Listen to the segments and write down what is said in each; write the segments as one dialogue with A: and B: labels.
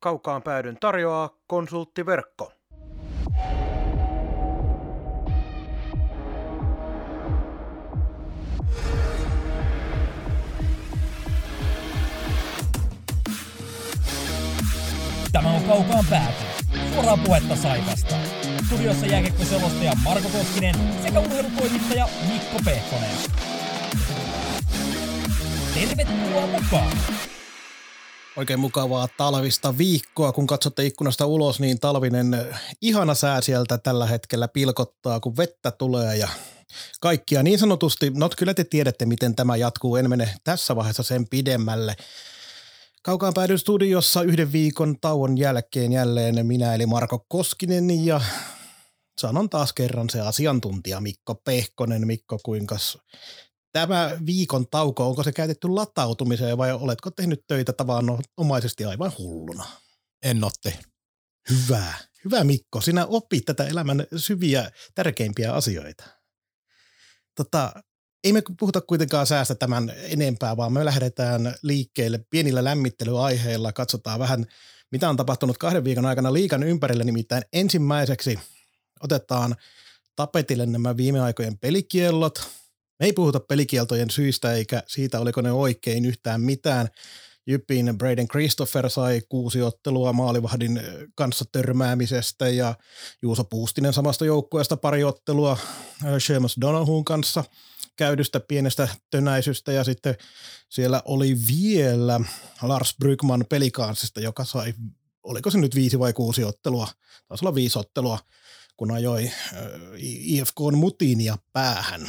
A: Kaukaan päädyn tarjoaa konsulttiverkko.
B: Tämä on Kaukaan pääty. Suoraa puhetta Saivasta. Studiossa jääkiekkoselostaja Marko Koskinen sekä urheilutoimittaja Mikko Pehkonen. Tervetuloa mukaan!
C: Oikein mukavaa talvista viikkoa. Kun katsotte ikkunasta ulos, niin talvinen eh, ihana sää sieltä tällä hetkellä pilkottaa, kun vettä tulee ja kaikkia niin sanotusti. No kyllä te tiedätte, miten tämä jatkuu. En mene tässä vaiheessa sen pidemmälle. Kaukaan päädyin studiossa yhden viikon tauon jälkeen jälleen minä eli Marko Koskinen ja sanon taas kerran se asiantuntija Mikko Pehkonen. Mikko, kuinka tämä viikon tauko, onko se käytetty latautumiseen vai oletko tehnyt töitä tavanomaisesti aivan hulluna?
D: En otti.
C: Hyvä. Hyvä Mikko, sinä opit tätä elämän syviä, tärkeimpiä asioita. Tota, ei me puhuta kuitenkaan säästä tämän enempää, vaan me lähdetään liikkeelle pienillä lämmittelyaiheilla. Katsotaan vähän, mitä on tapahtunut kahden viikon aikana liikan ympärillä. Nimittäin ensimmäiseksi otetaan tapetille nämä viime aikojen pelikiellot. Me ei puhuta pelikieltojen syistä eikä siitä, oliko ne oikein yhtään mitään. Jypin Braden Christopher sai kuusi ottelua maalivahdin kanssa törmäämisestä ja Juuso Puustinen samasta joukkueesta pari ottelua Seamus Donahun kanssa – käydystä pienestä tönäisystä ja sitten siellä oli vielä Lars Brygman pelikaansista, joka sai, oliko se nyt viisi vai kuusi ottelua, taisi olla viisi ottelua, kun ajoi IFKn mutiinia päähän.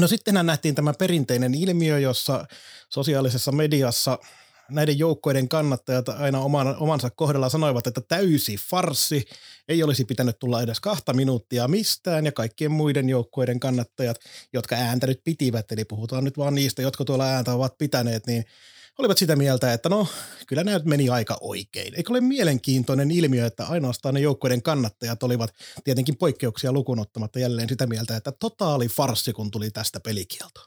C: No sittenhän nähtiin tämä perinteinen ilmiö, jossa sosiaalisessa mediassa – näiden joukkoiden kannattajat aina oman, omansa kohdalla sanoivat, että täysi farsi, ei olisi pitänyt tulla edes kahta minuuttia mistään, ja kaikkien muiden joukkoiden kannattajat, jotka ääntä nyt pitivät, eli puhutaan nyt vaan niistä, jotka tuolla ääntä ovat pitäneet, niin olivat sitä mieltä, että no, kyllä nämä meni aika oikein. Eikö ole mielenkiintoinen ilmiö, että ainoastaan ne joukkoiden kannattajat olivat tietenkin poikkeuksia lukunottamatta jälleen sitä mieltä, että totaali farsi, kun tuli tästä pelikielto.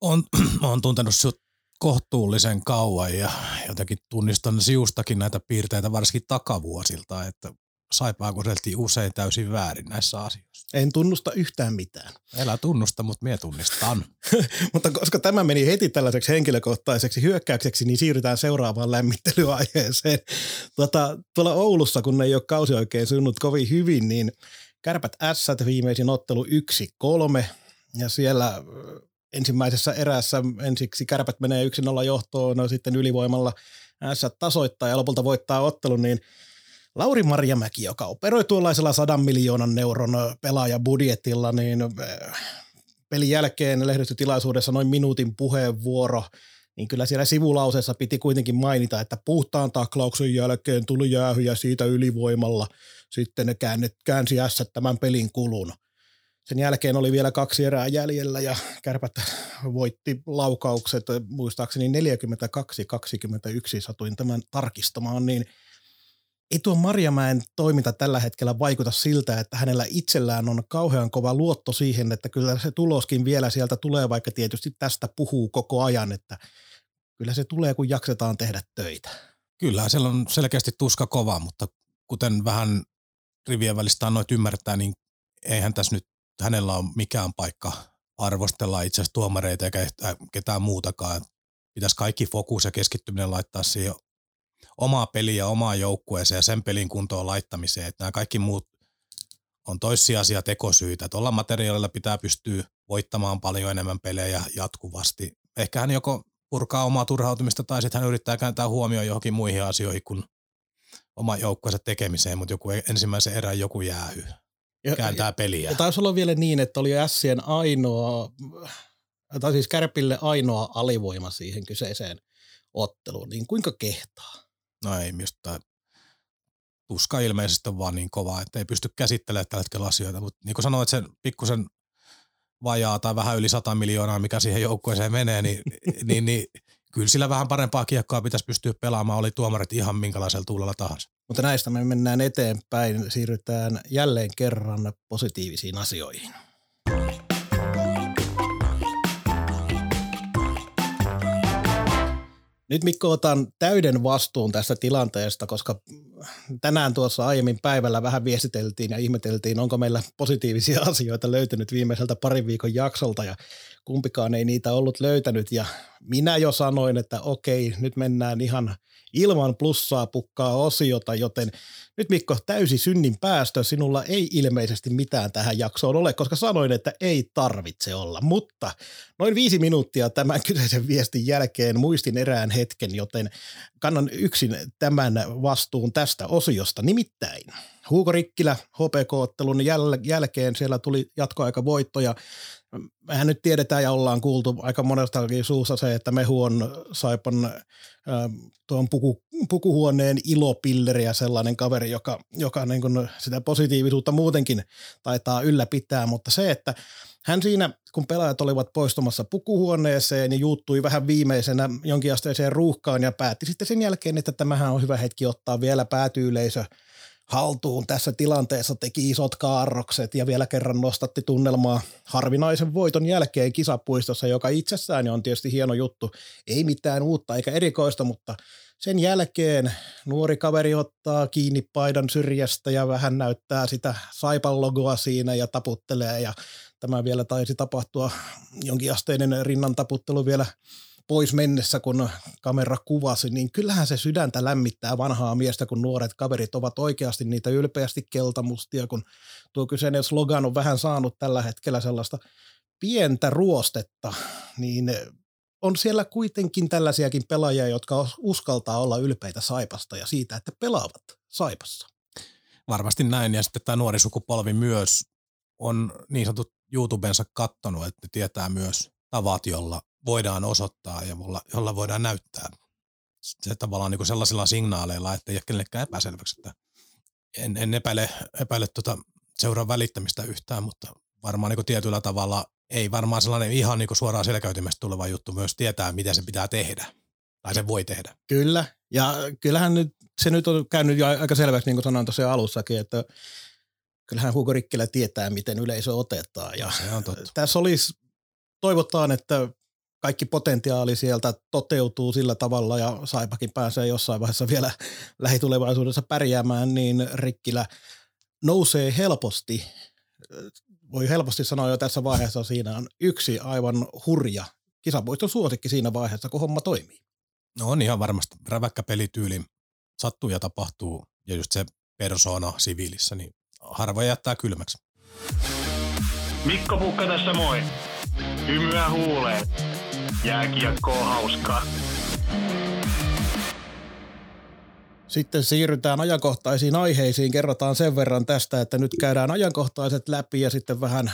D: On, on tuntenut sut kohtuullisen kauan ja jotenkin tunnistan siustakin näitä piirteitä varsinkin takavuosilta, että saipaa koseltiin usein täysin väärin näissä asioissa.
C: En tunnusta yhtään mitään.
D: Älä tunnusta, mutta mie tunnistan.
C: mutta koska tämä meni heti tällaiseksi henkilökohtaiseksi hyökkäykseksi, niin siirrytään seuraavaan lämmittelyaiheeseen. Tuota, tuolla Oulussa, kun ei ole kausi oikein sunnut kovin hyvin, niin Kärpät S viimeisin ottelu 1-3 ja siellä ensimmäisessä erässä ensiksi kärpät menee 1-0 johtoon, no sitten ylivoimalla S tasoittaa ja lopulta voittaa ottelun, niin Lauri Marjamäki, joka operoi tuollaisella sadan miljoonan euron pelaajabudjetilla, niin pelin jälkeen lehdistötilaisuudessa noin minuutin puheenvuoro, niin kyllä siellä sivulauseessa piti kuitenkin mainita, että puhtaan taklauksen jälkeen tuli jäähy ja siitä ylivoimalla sitten ne käänsi S tämän pelin kulun – sen jälkeen oli vielä kaksi erää jäljellä ja kärpät voitti laukaukset muistaakseni 42-21 satuin tämän tarkistamaan, niin ei tuo Marjamäen toiminta tällä hetkellä vaikuta siltä, että hänellä itsellään on kauhean kova luotto siihen, että kyllä se tuloskin vielä sieltä tulee, vaikka tietysti tästä puhuu koko ajan, että kyllä se tulee, kun jaksetaan tehdä töitä.
D: Kyllä, siellä on selkeästi tuska kova, mutta kuten vähän rivien välistä annoit ymmärtää, niin eihän tässä nyt hänellä on mikään paikka arvostella itse asiassa tuomareita eikä ketään muutakaan. Pitäisi kaikki fokus ja keskittyminen laittaa siihen omaa peliä, omaa joukkueeseen ja sen pelin kuntoon laittamiseen. Että nämä kaikki muut on toissijaisia tekosyitä. Tuolla materiaalilla pitää pystyä voittamaan paljon enemmän pelejä jatkuvasti. Ehkä hän joko purkaa omaa turhautumista tai sitten hän yrittää kääntää huomioon johonkin muihin asioihin kuin oma joukkueensa tekemiseen, mutta joku ensimmäisen erän joku jäähy kääntää peliä.
C: Ja taisi olla vielä niin, että oli Sien ainoa, tai siis Kärpille ainoa alivoima siihen kyseiseen otteluun, niin kuinka kehtaa?
D: No ei mistä tuska ilmeisesti on vaan niin kova, että ei pysty käsittelemään tällä hetkellä asioita, mutta niin kuin sanoit, sen pikkusen vajaa tai vähän yli 100 miljoonaa, mikä siihen joukkueeseen menee, niin, niin, niin kyllä sillä vähän parempaa kiekkoa pitäisi pystyä pelaamaan, oli tuomarit ihan minkälaisella tuulella tahansa.
C: Mutta näistä me mennään eteenpäin, siirrytään jälleen kerran positiivisiin asioihin. Nyt Mikko otan täyden vastuun tästä tilanteesta, koska tänään tuossa aiemmin päivällä vähän viestiteltiin ja ihmeteltiin, onko meillä positiivisia asioita löytynyt viimeiseltä parin viikon jaksolta ja kumpikaan ei niitä ollut löytänyt. Ja minä jo sanoin, että okei, nyt mennään ihan ilman plussaa pukkaa osiota, joten nyt Mikko täysi synnin päästö, sinulla ei ilmeisesti mitään tähän jaksoon ole, koska sanoin, että ei tarvitse olla, mutta noin viisi minuuttia tämän kyseisen viestin jälkeen muistin erään hetken, joten kannan yksin tämän vastuun tästä osiosta. Nimittäin Huuko Rikkilä HPK-ottelun jäl- jälkeen siellä tuli jatkoaika ja mehän nyt tiedetään ja ollaan kuultu aika monestakin suussa se, että Mehu on Saipan äh, tuon puku, pukuhuoneen ilopilleri ja sellainen kaveri, joka, joka niin kuin sitä positiivisuutta muutenkin taitaa ylläpitää, mutta se, että hän siinä, kun pelaajat olivat poistumassa pukuhuoneeseen, niin juuttui vähän viimeisenä jonkinasteiseen ruuhkaan ja päätti sitten sen jälkeen, että tämähän on hyvä hetki ottaa vielä päätyyleisö – haltuun tässä tilanteessa, teki isot kaarrokset ja vielä kerran nostatti tunnelmaa harvinaisen voiton jälkeen kisapuistossa, joka itsessään on tietysti hieno juttu. Ei mitään uutta eikä erikoista, mutta sen jälkeen nuori kaveri ottaa kiinni paidan syrjästä ja vähän näyttää sitä Saipan logoa siinä ja taputtelee ja tämä vielä taisi tapahtua jonkinasteinen rinnan taputtelu vielä pois mennessä, kun kamera kuvasi, niin kyllähän se sydäntä lämmittää vanhaa miestä, kun nuoret kaverit ovat oikeasti niitä ylpeästi keltamustia, kun tuo kyseinen slogan on vähän saanut tällä hetkellä sellaista pientä ruostetta, niin on siellä kuitenkin tällaisiakin pelaajia, jotka uskaltaa olla ylpeitä Saipasta ja siitä, että pelaavat Saipassa.
D: Varmasti näin, ja sitten tämä nuori sukupolvi myös on niin sanotut YouTubensa kattonut, että tietää myös tavat, jolla voidaan osoittaa ja jolla voidaan näyttää se tavallaan niin kuin sellaisilla signaaleilla, että ei ole kenellekään epäselväksi, että en, en epäile, epäile tuota seuraa välittämistä yhtään, mutta varmaan niin kuin tietyllä tavalla ei varmaan sellainen ihan niin kuin suoraan selkäytimestä tuleva juttu myös tietää, mitä se pitää tehdä tai se voi tehdä.
C: Kyllä, ja kyllähän nyt, se nyt on käynyt jo aika selväksi, niin kuin sanoin tuossa alussakin, että kyllähän Hugo Rikkilä tietää, miten yleisö otetaan. Ja se on totta. Tässä olisi, toivotaan, että kaikki potentiaali sieltä toteutuu sillä tavalla ja Saipakin pääsee jossain vaiheessa vielä lähitulevaisuudessa pärjäämään, niin Rikkilä nousee helposti. Voi helposti sanoa jo tässä vaiheessa, siinä on yksi aivan hurja kisapuiston suosikki siinä vaiheessa, kun homma toimii.
D: No on ihan varmasti räväkkä pelityyli. Sattuu ja tapahtuu ja just se persona siviilissä, niin harva jättää kylmäksi.
E: Mikko Pukka tässä moi. Hymyä huuleen. Jääkiekko on hauskaa.
C: Sitten siirrytään ajankohtaisiin aiheisiin. Kerrotaan sen verran tästä, että nyt käydään ajankohtaiset läpi ja sitten vähän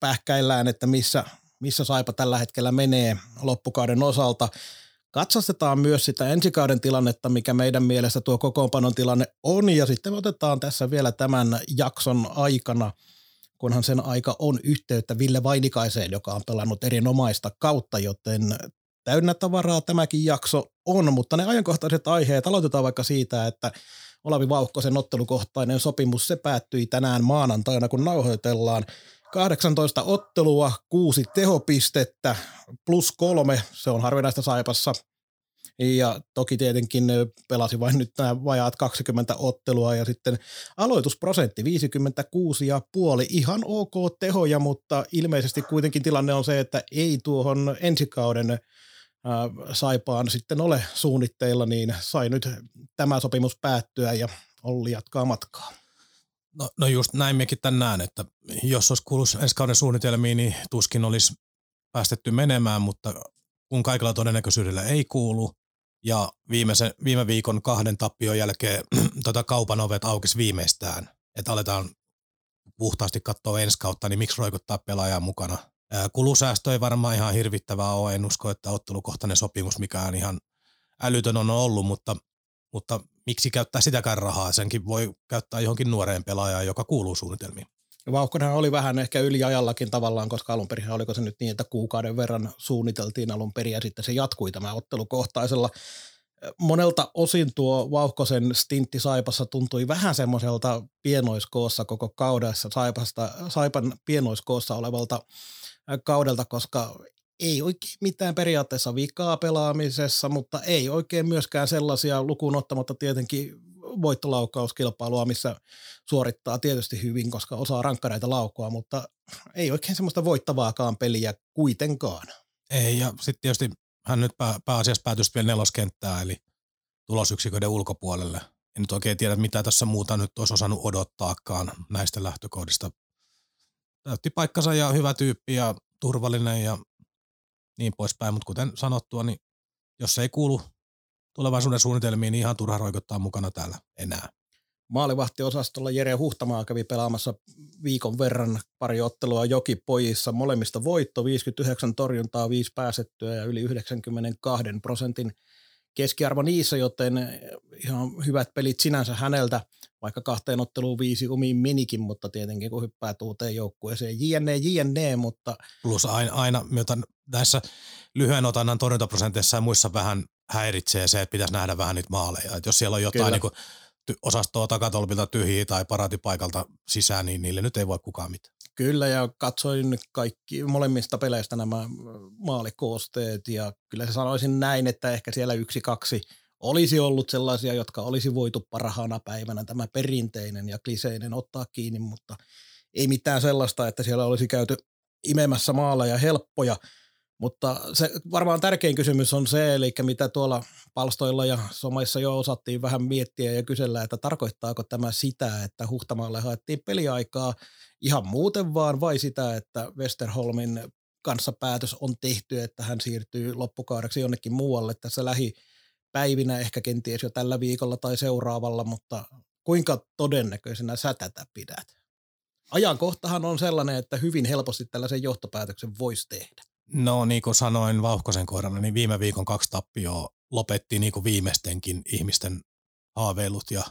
C: pähkäillään, että missä, missä Saipa tällä hetkellä menee loppukauden osalta. Katsastetaan myös sitä ensikauden tilannetta, mikä meidän mielestä tuo kokoonpanon tilanne on, ja sitten otetaan tässä vielä tämän jakson aikana – kunhan sen aika on yhteyttä Ville Vainikaiseen, joka on pelannut erinomaista kautta, joten täynnä tavaraa tämäkin jakso on, mutta ne ajankohtaiset aiheet, aloitetaan vaikka siitä, että Olavi Vauhkosen ottelukohtainen sopimus, se päättyi tänään maanantaina, kun nauhoitellaan 18 ottelua, kuusi tehopistettä, plus kolme, se on harvinaista Saipassa, ja toki tietenkin pelasi vain nyt nämä vajaat 20 ottelua ja sitten aloitusprosentti 56,5, ihan ok tehoja, mutta ilmeisesti kuitenkin tilanne on se, että ei tuohon ensikauden Saipaan sitten ole suunnitteilla, niin sai nyt tämä sopimus päättyä ja Olli jatkaa matkaa.
D: No, no just näin mekin tämän näen, että jos olisi kuullut ensi kauden suunnitelmiin, niin tuskin olisi päästetty menemään, mutta kun kaikilla todennäköisyydellä ei kuulu, ja viimeisen, viime viikon kahden tappion jälkeen tota kaupan ovet aukesi viimeistään, että aletaan puhtaasti katsoa ensi kautta, niin miksi roikuttaa pelaajaa mukana. Kulusäästö ei varmaan ihan hirvittävää ole, en usko, että ottelukohtainen sopimus mikään ihan älytön on ollut, mutta, mutta miksi käyttää sitäkään rahaa, senkin voi käyttää johonkin nuoreen pelaajaan, joka kuuluu suunnitelmiin.
C: Vauhkonen oli vähän ehkä yliajallakin tavallaan, koska alun perin oliko se nyt niin, että kuukauden verran suunniteltiin alun perin ja sitten se jatkui tämä ottelukohtaisella. Monelta osin tuo Vauhkosen stintti Saipassa tuntui vähän semmoiselta pienoiskoossa koko kaudessa, Saipasta, Saipan pienoiskoossa olevalta kaudelta, koska ei oikein mitään periaatteessa vikaa pelaamisessa, mutta ei oikein myöskään sellaisia lukuun ottamatta tietenkin voittolaukauskilpailua, missä suorittaa tietysti hyvin, koska osaa rankkareita laukoa, mutta ei oikein semmoista voittavaakaan peliä kuitenkaan.
D: Ei, ja sitten tietysti hän nyt pää, pääasiassa päätyi vielä neloskenttää, eli tulosyksiköiden ulkopuolelle. En nyt oikein tiedä, mitä tässä muuta nyt olisi osannut odottaakaan näistä lähtökohdista. Täytti paikkansa ja hyvä tyyppi ja turvallinen ja niin poispäin, mutta kuten sanottua, niin jos ei kuulu tulevaisuuden suunnitelmiin, niin ihan turha roikottaa mukana täällä enää.
C: Maalivahtiosastolla Jere Huhtamaa kävi pelaamassa viikon verran pari ottelua Jokipojissa, molemmista voitto, 59 torjuntaa, 5 pääsettyä ja yli 92 prosentin keskiarvo niissä, joten ihan hyvät pelit sinänsä häneltä, vaikka kahteen otteluun viisi omiin minikin, mutta tietenkin kun hyppää tuuteen joukkueeseen, jne, jne, mutta...
D: Plus aina, aina myötä näissä lyhyen otannan torjuntaprosenteissa ja muissa vähän häiritsee se, että pitäisi nähdä vähän niitä maaleja. Et jos siellä on jotain niin kuin, ty- osastoa takatolpilta tyhjiä tai paraatipaikalta sisään, niin niille nyt ei voi kukaan mitään.
C: Kyllä, ja katsoin kaikki molemmista peleistä nämä maalikoosteet, ja kyllä se sanoisin näin, että ehkä siellä yksi, kaksi olisi ollut sellaisia, jotka olisi voitu parhaana päivänä tämä perinteinen ja kliseinen ottaa kiinni, mutta ei mitään sellaista, että siellä olisi käyty imemässä maaleja helppoja. Mutta se varmaan tärkein kysymys on se, eli mitä tuolla palstoilla ja somaissa jo osattiin vähän miettiä ja kysellä, että tarkoittaako tämä sitä, että Huhtamaalle haettiin peliaikaa ihan muuten vaan vai sitä, että Westerholmin kanssa päätös on tehty, että hän siirtyy loppukaudeksi jonnekin muualle tässä lähipäivinä, ehkä kenties jo tällä viikolla tai seuraavalla, mutta kuinka todennäköisenä sä tätä pidät? Ajankohtahan on sellainen, että hyvin helposti tällaisen johtopäätöksen voisi tehdä.
D: No niin kuin sanoin Vauhkosen kohdalla, niin viime viikon kaksi tappioa lopetti niin kuin viimeistenkin ihmisten haaveilut ja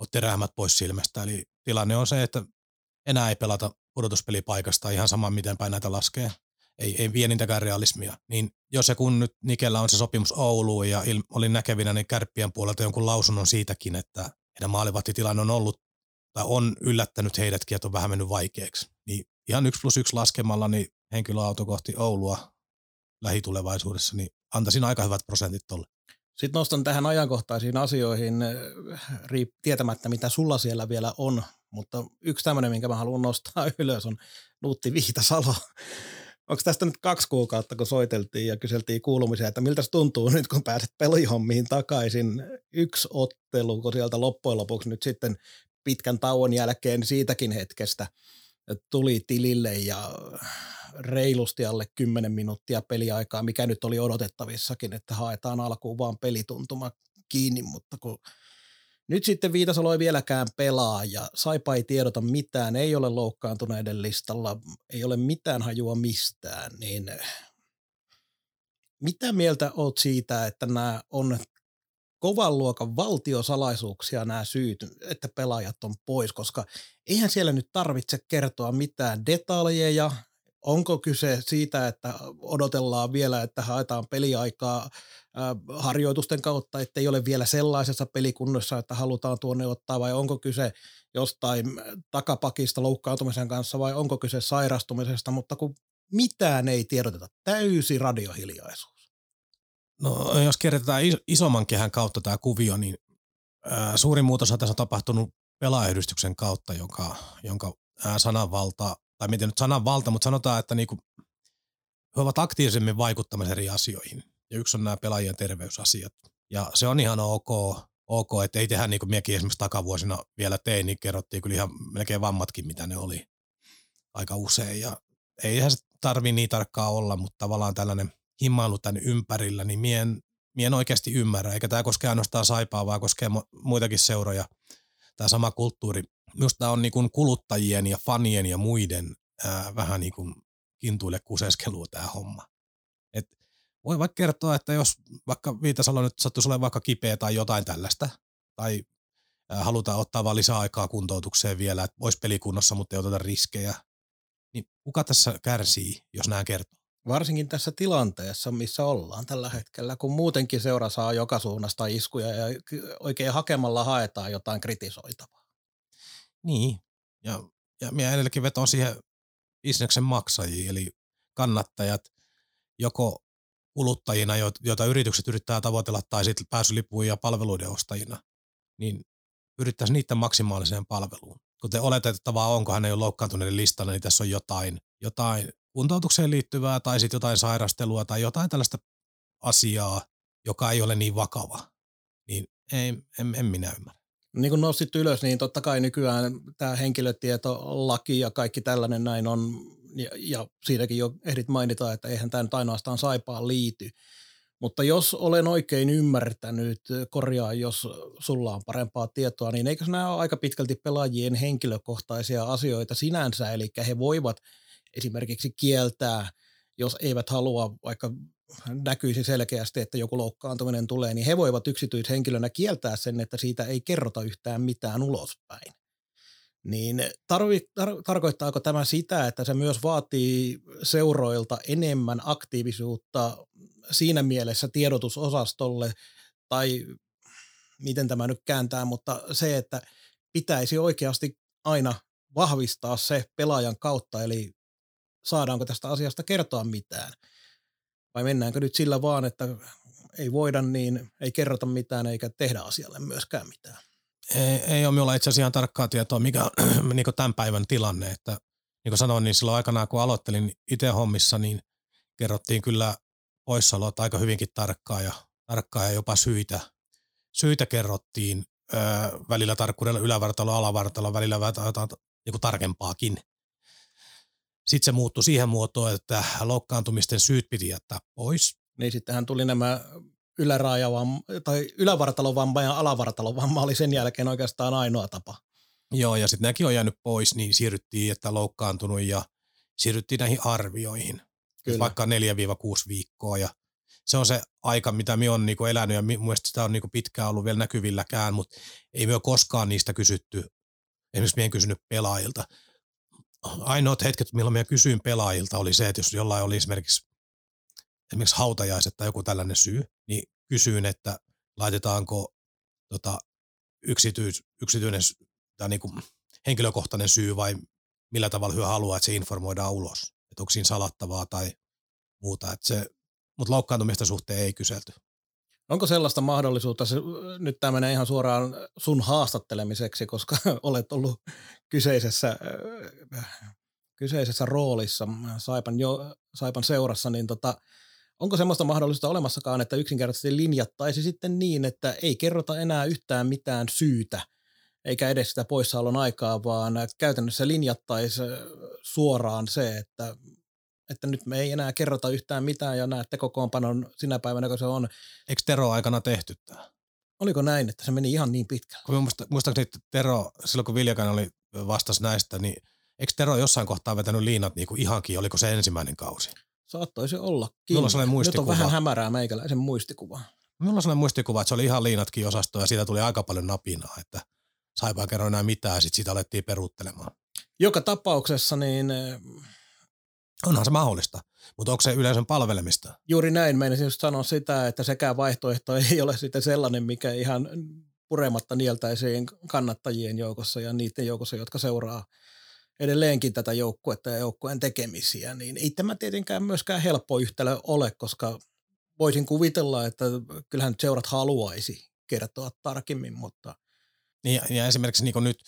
D: otti räämät pois silmästä. Eli tilanne on se, että enää ei pelata pudotuspelipaikasta ihan sama miten päin näitä laskee. Ei, ei vie niitäkään realismia. Niin jos ja kun nyt Nikellä on se sopimus Ouluun ja il, olin näkevinä niin kärppien puolelta jonkun lausunnon siitäkin, että heidän maalivahtitilanne on ollut tai on yllättänyt heidätkin, että on vähän mennyt vaikeaksi. Niin ihan yksi plus yksi laskemalla, niin henkilöauto kohti Oulua lähitulevaisuudessa, niin antaisin aika hyvät prosentit tuolle.
C: Sitten nostan tähän ajankohtaisiin asioihin tietämättä, mitä sulla siellä vielä on, mutta yksi tämmöinen, minkä mä haluan nostaa ylös, on Nuutti Viitasalo. Onko tästä nyt kaksi kuukautta, kun soiteltiin ja kyseltiin kuulumisia, että miltä se tuntuu nyt, kun pääset pelihommiin takaisin. Yksi ottelu, kun sieltä loppujen lopuksi nyt sitten pitkän tauon jälkeen siitäkin hetkestä tuli tilille ja reilusti alle 10 minuuttia peliaikaa, mikä nyt oli odotettavissakin, että haetaan alkuun vaan pelituntuma kiinni, mutta kun nyt sitten Viitasalo ei vieläkään pelaa ja Saipa ei tiedota mitään, ei ole loukkaantuneiden listalla, ei ole mitään hajua mistään, niin mitä mieltä oot siitä, että nämä on kovan luokan valtiosalaisuuksia nämä syyt, että pelaajat on pois, koska eihän siellä nyt tarvitse kertoa mitään detaljeja, onko kyse siitä, että odotellaan vielä, että haetaan peliaikaa harjoitusten kautta, että ei ole vielä sellaisessa pelikunnossa, että halutaan tuonne ottaa, vai onko kyse jostain takapakista loukkaantumisen kanssa, vai onko kyse sairastumisesta, mutta kun mitään ei tiedoteta, täysi radiohiljaisuus.
D: No jos kierretään isomman kehän kautta tämä kuvio, niin suurin muutos on tässä tapahtunut pelaajayhdistyksen kautta, jonka, jonka sananvalta, tai miten nyt sananvalta, mutta sanotaan, että niinku, he ovat aktiivisemmin vaikuttamassa eri asioihin. Ja yksi on nämä pelaajien terveysasiat. Ja se on ihan ok, ok että ei tehdä niin kuin miekin esimerkiksi takavuosina vielä tein, niin kerrottiin kyllä ihan melkein vammatkin, mitä ne oli aika usein. Ja eihän se tarvi niin tarkkaa olla, mutta tavallaan tällainen – himmailu tänne ympärillä, niin mien, mien oikeasti ymmärrä. Eikä tämä koske ainoastaan saipaa, vaan koskee muitakin seuroja. Tämä sama kulttuuri. Minusta on niin kuin kuluttajien ja fanien ja muiden ää, vähän niin kuin kintuille kuseskelua tämä homma. Et voi vaikka kertoa, että jos vaikka Viitasalo nyt sattuisi olemaan vaikka kipeä tai jotain tällaista, tai ää, halutaan ottaa vaan lisää aikaa kuntoutukseen vielä, että olisi pelikunnossa, mutta ei oteta riskejä, niin kuka tässä kärsii, jos nämä kertoo?
C: Varsinkin tässä tilanteessa, missä ollaan tällä hetkellä, kun muutenkin seura saa joka suunnasta iskuja ja oikein hakemalla haetaan jotain kritisoitavaa.
D: Niin, ja, ja minä edelläkin vetoan siihen bisneksen maksajiin, eli kannattajat, joko kuluttajina, joita yritykset yrittää tavoitella, tai sitten pääsylipuja ja palveluiden ostajina, niin pyrittäisiin niiden maksimaaliseen palveluun. Kun te oletettavaa onko hän ei ole loukkaantuneiden niin tässä on jotain, jotain kuntoutukseen liittyvää tai sitten jotain sairastelua tai jotain tällaista asiaa, joka ei ole niin vakava. Niin ei, en, en minä ymmärrä.
C: Niin kuin nostit ylös, niin totta kai nykyään tämä henkilötietolaki ja kaikki tällainen näin on, ja, ja siinäkin jo ehdit mainita, että eihän tämä nyt ainoastaan saipaan liity. Mutta jos olen oikein ymmärtänyt, korjaa jos sulla on parempaa tietoa, niin eikö nämä ole aika pitkälti pelaajien henkilökohtaisia asioita sinänsä, eli he voivat esimerkiksi kieltää, jos eivät halua, vaikka näkyisi selkeästi, että joku loukkaantuminen tulee, niin he voivat yksityishenkilönä kieltää sen, että siitä ei kerrota yhtään mitään ulospäin. Niin tarvi, tar, tarkoittaako tämä sitä, että se myös vaatii seuroilta enemmän aktiivisuutta siinä mielessä tiedotusosastolle, tai miten tämä nyt kääntää, mutta se, että pitäisi oikeasti aina vahvistaa se pelaajan kautta, eli saadaanko tästä asiasta kertoa mitään. Vai mennäänkö nyt sillä vaan, että ei voida niin, ei kerrota mitään eikä tehdä asialle myöskään mitään.
D: Ei, ei ole minulla itse asiassa ihan tarkkaa tietoa, mikä on niin tämän päivän tilanne. Että, niin kuin sanoin, niin silloin aikanaan kun aloittelin itse hommissa, niin kerrottiin kyllä poissaolot aika hyvinkin tarkkaa ja, tarkkaa ja jopa syitä. Syitä kerrottiin öö, välillä tarkkuudella ylävartalo, alavartalo, välillä vähän niin tarkempaakin. Sitten se muuttui siihen muotoon, että loukkaantumisten syyt piti jättää pois.
C: Niin sittenhän tuli nämä yläraajavamma, tai ylävartalovamma ja alavartalovamma oli sen jälkeen oikeastaan ainoa tapa.
D: Joo, ja sitten nämäkin on jäänyt pois, niin siirryttiin, että loukkaantunut ja siirryttiin näihin arvioihin. Kyllä. Vaikka 4-6 viikkoa ja se on se aika, mitä me on niinku elänyt ja mielestäni sitä on niinku pitkään ollut vielä näkyvilläkään, mutta ei me ole koskaan niistä kysytty. Esimerkiksi me en kysynyt pelaajilta. Ainoat hetket, milloin minä kysyin pelaajilta, oli se, että jos jollain oli esimerkiksi esimerkiksi hautajaiset tai joku tällainen syy, niin kysyin, että laitetaanko tota, yksityis, yksityinen tai niin kuin henkilökohtainen syy vai millä tavalla hyö haluaa, että se informoidaan ulos. Että onko siinä salattavaa tai muuta. Että se, mutta loukkaantumista suhteen ei kyselty.
C: Onko sellaista mahdollisuutta, se, nyt tämä menee ihan suoraan sun haastattelemiseksi, koska olet ollut kyseisessä, kyseisessä roolissa Saipan, jo, Saipan seurassa, niin tota, Onko semmoista mahdollista olemassakaan, että yksinkertaisesti linjattaisi sitten niin, että ei kerrota enää yhtään mitään syytä, eikä edes sitä poissaolon aikaa, vaan käytännössä linjattaisi suoraan se, että, että nyt me ei enää kerrota yhtään mitään ja näette kokoonpanon sinä päivänä, kun se on.
D: Eikö Tero aikana tehty tämä?
C: Oliko näin, että se meni ihan niin pitkälle?
D: Kun muista, muistaakseni Tero, silloin kun Viljakan oli vastas näistä, niin eikö Tero jossain kohtaa vetänyt liinat niin kuin ihankin, oliko se ensimmäinen kausi?
C: Saattoisi ollakin. Mulla on Nyt on vähän hämärää meikäläisen muistikuva.
D: Mulla on sellainen muistikuva, että se oli ihan liinatkin osasto ja siitä tuli aika paljon napinaa, että saipaa kerro enää mitään ja sitten siitä alettiin peruuttelemaan.
C: Joka tapauksessa niin...
D: Onhan se mahdollista, mutta onko se yleisön palvelemista?
C: Juuri näin, meinasin just sanoa sitä, että sekään vaihtoehto ei ole sitten sellainen, mikä ihan purematta nieltäisiin kannattajien joukossa ja niiden joukossa, jotka seuraa edelleenkin tätä joukkuetta ja joukkueen tekemisiä, niin ei tämä tietenkään myöskään helppo yhtälö ole, koska voisin kuvitella, että kyllähän seurat haluaisi kertoa tarkemmin, mutta...
D: Niin, ja esimerkiksi niin nyt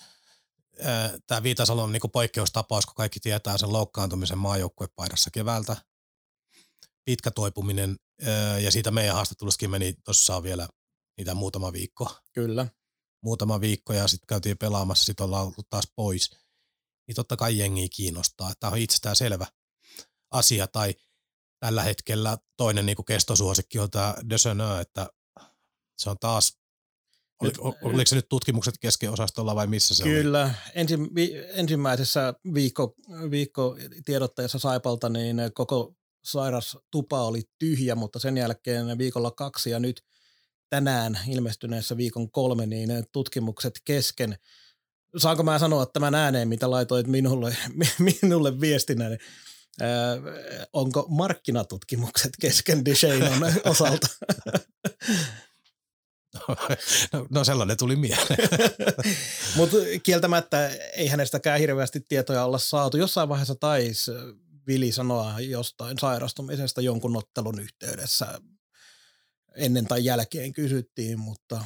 D: tämä Viitasalo on niin poikkeustapaus, kun kaikki tietää sen loukkaantumisen maajoukkuepaidassa keväältä. Pitkä toipuminen, äh, ja siitä meidän haastattelussakin meni tuossa vielä niitä muutama viikko.
C: Kyllä.
D: Muutama viikko, ja sitten käytiin pelaamassa, sitten ollaan ollut taas pois – niin totta kai jengi kiinnostaa. Tämä on itsestään selvä asia. Tai tällä hetkellä toinen niin kuin kestosuosikki on tämä Desonö, että se on taas oli, oliko se nyt tutkimukset keskiosastolla vai missä se
C: Kyllä. oli? Kyllä. Ensi, ensimmäisessä viikko, viikko tiedotteessa Saipalta niin koko sairas tupa oli tyhjä, mutta sen jälkeen viikolla kaksi ja nyt tänään ilmestyneessä viikon kolme niin tutkimukset kesken – saanko mä sanoa tämän ääneen, mitä laitoit minulle, minulle viestinnän, Öö, onko markkinatutkimukset kesken Deshainon osalta?
D: No, no sellainen tuli mieleen.
C: Mutta kieltämättä ei hänestäkään hirveästi tietoja olla saatu. Jossain vaiheessa taisi Vili sanoa jostain sairastumisesta jonkun ottelun yhteydessä ennen tai jälkeen kysyttiin, mutta...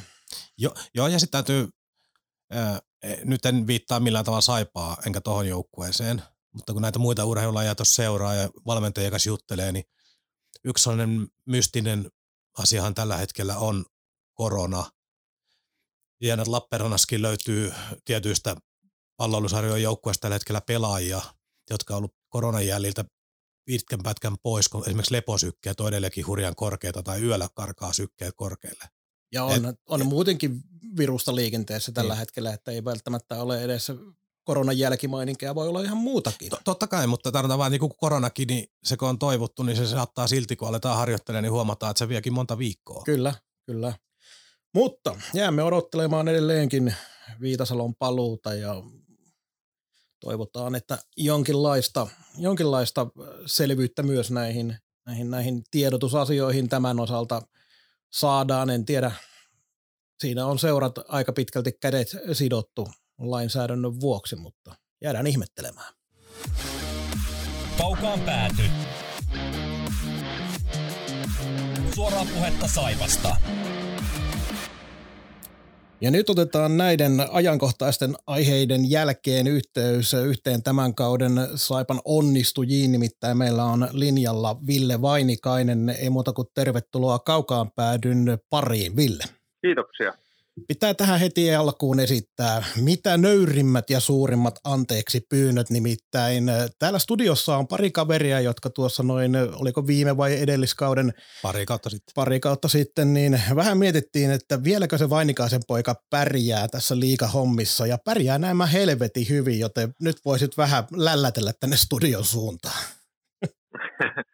D: Jo, joo, ja sitten täytyy, ää, nyt en viittaa millään tavalla saipaa, enkä tohon joukkueeseen, mutta kun näitä muita urheilulajeja tuossa seuraa ja valmentajia kanssa juttelee, niin yksi sellainen mystinen asiahan tällä hetkellä on korona. Että Lappeenrannassakin löytyy tietyistä palloilusarjojen joukkueesta tällä hetkellä pelaajia, jotka on ollut koronan jäljiltä pitkän pätkän pois, kun esimerkiksi leposykkeet on edelleenkin hurjan korkeita tai yöllä karkaa sykkeet korkealle.
C: Ja on, Et, on muutenkin virusta liikenteessä tällä niin. hetkellä, että ei välttämättä ole edes koronan jälkimaininkeja, voi olla ihan muutakin.
D: To, totta kai, mutta tarvitaan vaan niin kuin koronakin, niin se kun on toivottu, niin se saattaa silti, kun aletaan harjoittelemaan, niin huomataan, että se viekin monta viikkoa.
C: Kyllä, kyllä. Mutta jäämme odottelemaan edelleenkin Viitasalon paluuta ja toivotaan, että jonkinlaista, jonkinlaista selvyyttä myös näihin, näihin, näihin tiedotusasioihin tämän osalta saadaan. En tiedä, siinä on seurat aika pitkälti kädet sidottu lainsäädännön vuoksi, mutta jäädään ihmettelemään.
B: Kaukaan pääty. Suoraa puhetta Saivasta.
C: Ja nyt otetaan näiden ajankohtaisten aiheiden jälkeen yhteys yhteen tämän kauden Saipan onnistujiin. Nimittäin meillä on linjalla Ville Vainikainen. Ei muuta kuin tervetuloa kaukaan päädyn pariin. Ville.
F: Kiitoksia.
C: Pitää tähän heti alkuun esittää, mitä nöyrimmät ja suurimmat anteeksi pyynnöt nimittäin. Täällä studiossa on pari kaveria, jotka tuossa noin, oliko viime vai edelliskauden?
D: Pari kautta sitten.
C: Pari kautta sitten, niin vähän mietittiin, että vieläkö se Vainikaisen poika pärjää tässä liikahommissa ja pärjää näin helvetin hyvin, joten nyt voisit vähän lällätellä tänne studion suuntaan.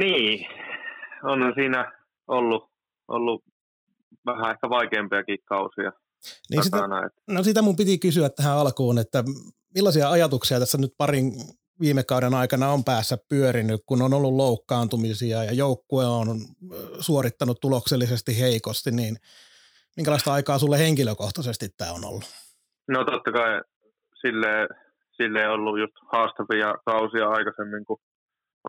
F: niin, on siinä ollut, ollut vähän ehkä vaikeampiakin kausia niin takana.
C: Sitä, no sitä mun piti kysyä tähän alkuun, että millaisia ajatuksia tässä nyt parin viime kauden aikana on päässä pyörinyt, kun on ollut loukkaantumisia ja joukkue on suorittanut tuloksellisesti heikosti, niin minkälaista aikaa sulle henkilökohtaisesti tämä on ollut?
F: No totta kai sille, sille ollut just haastavia kausia aikaisemmin, kun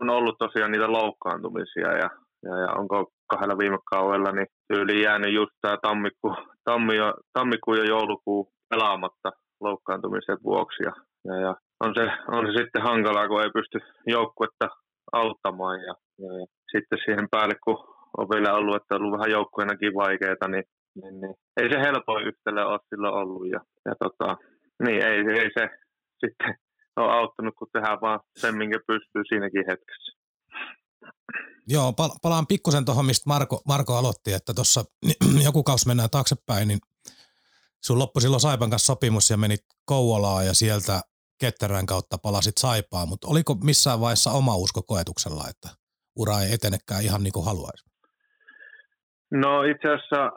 F: on ollut tosiaan niitä loukkaantumisia ja, ja, ja onko kahdella viime kaudella, niin tyyli jäänyt just tämä tammikuu, tammi tammikuu ja joulukuu pelaamatta loukkaantumisen vuoksi. Ja, ja, ja on, se, on se sitten hankalaa, kun ei pysty joukkuetta auttamaan. Ja, ja, ja sitten siihen päälle, kun on vielä ollut, että on ollut vähän joukkueenakin vaikeita, niin, niin, niin ei se helpoin yhtälö ole silloin ollut. Ja, ja tota, niin ei, ei se sitten ole auttanut, kun tehdään vaan sen, minkä pystyy siinäkin hetkessä.
D: Joo, palaan pikkusen tuohon, mistä Marko, Marko aloitti, että tuossa joku kausi mennään taaksepäin, niin sun loppui silloin Saipan kanssa sopimus ja menit Kouvolaa ja sieltä Ketterän kautta palasit Saipaan, mutta oliko missään vaiheessa oma usko koetuksella, että ura ei etenekään ihan niin kuin haluaisi?
F: No itse asiassa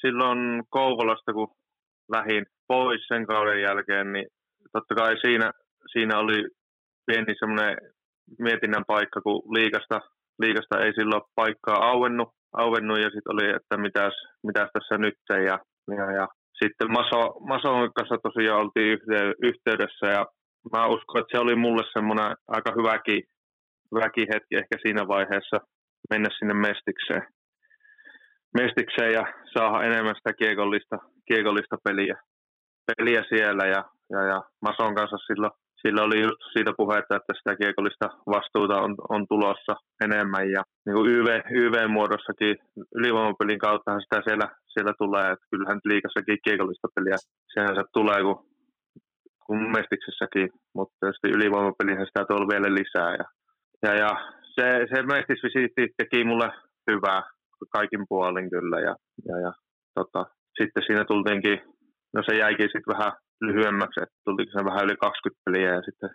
F: silloin Kouvolasta, kun lähin pois sen kauden jälkeen, niin totta kai siinä, siinä oli pieni semmoinen mietinnän paikka, kun liikasta, liikasta ei silloin paikkaa auennut, auennut ja sitten oli, että mitäs, mitäs tässä nyt ja, ja, ja sitten Maso, Mason kanssa tosiaan oltiin yhteydessä ja mä uskon, että se oli mulle semmoinen aika hyväkin, hyväkin hetki ehkä siinä vaiheessa mennä sinne mestikseen, mestikseen ja saada enemmän sitä kiekollista, kiekollista peliä, peliä siellä ja, ja, ja Mason kanssa silloin sillä oli just siitä puhetta, että sitä kiekollista vastuuta on, on tulossa enemmän ja niin kuin YV, YV-muodossakin ylivoimapelin kautta sitä siellä, siellä tulee, että kyllähän nyt liikassakin kiekollista peliä se tulee kuin, kuin mestiksessäkin, mutta tietysti ylivoimapelihän sitä tuolla vielä lisää ja, ja, ja se, se mestisvisiitti teki mulle hyvää kaikin puolin kyllä ja, ja, ja tota, sitten siinä tultiinkin, no se jäikin sitten vähän lyhyemmäksi, että tuliko se vähän yli 20 peliä ja sitten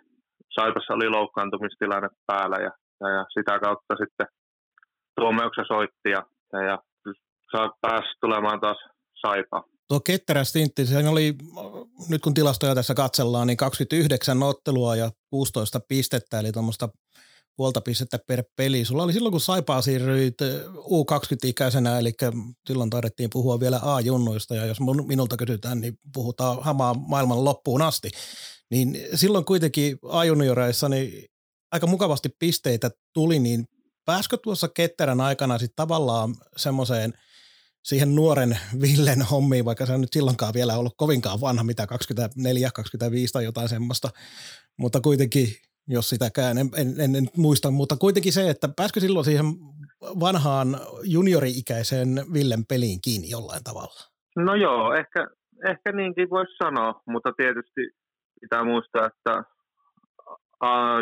F: Saipassa oli loukkaantumistilanne päällä ja, ja, ja sitä kautta sitten Tuomeuksa soitti ja, ja, ja pääsi tulemaan taas Saipa.
C: Tuo ketterä stintti, se oli, nyt kun tilastoja tässä katsellaan, niin 29 ottelua ja 16 pistettä, eli tuommoista puolta pistettä per peli. Sulla oli silloin, kun Saipaa siirryit U20-ikäisenä, eli silloin taidettiin puhua vielä A-junnuista, ja jos minulta kysytään, niin puhutaan hamaa maailman loppuun asti. niin silloin kuitenkin A-junioreissa niin aika mukavasti pisteitä tuli, niin pääskö tuossa ketterän aikana sitten tavallaan semmoiseen siihen nuoren Villen hommiin, vaikka se on nyt silloinkaan vielä ollut kovinkaan vanha, mitä 24, 25 tai jotain semmoista, mutta kuitenkin, jos sitäkään, en, en, en, en muista, mutta kuitenkin se, että pääskö silloin siihen vanhaan juniori-ikäiseen Villen peliin kiinni jollain tavalla?
F: No joo, ehkä, ehkä niinkin voisi sanoa, mutta tietysti pitää muistaa, että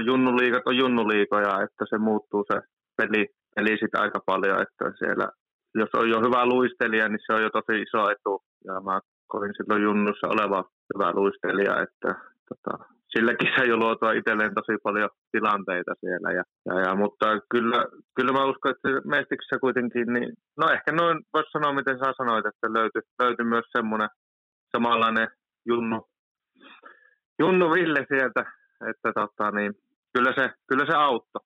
F: junnuliikat on junnuliikoja, että se muuttuu se peli, peli sitä aika paljon, että siellä, jos on jo hyvä luistelija, niin se on jo tosi iso etu. Ja mä olin silloin junnussa oleva hyvä luistelija, että tota, silläkin sai jo luotua itselleen tosi paljon tilanteita siellä. Ja, ja, ja, mutta kyllä, kyllä mä uskon, että mestiksessä kuitenkin, niin, no ehkä noin voisi sanoa, miten sä sanoit, että löytyi, löytyi myös semmoinen samanlainen junnu, junnu Ville sieltä, että tota, niin, kyllä, se, kyllä se auttoi.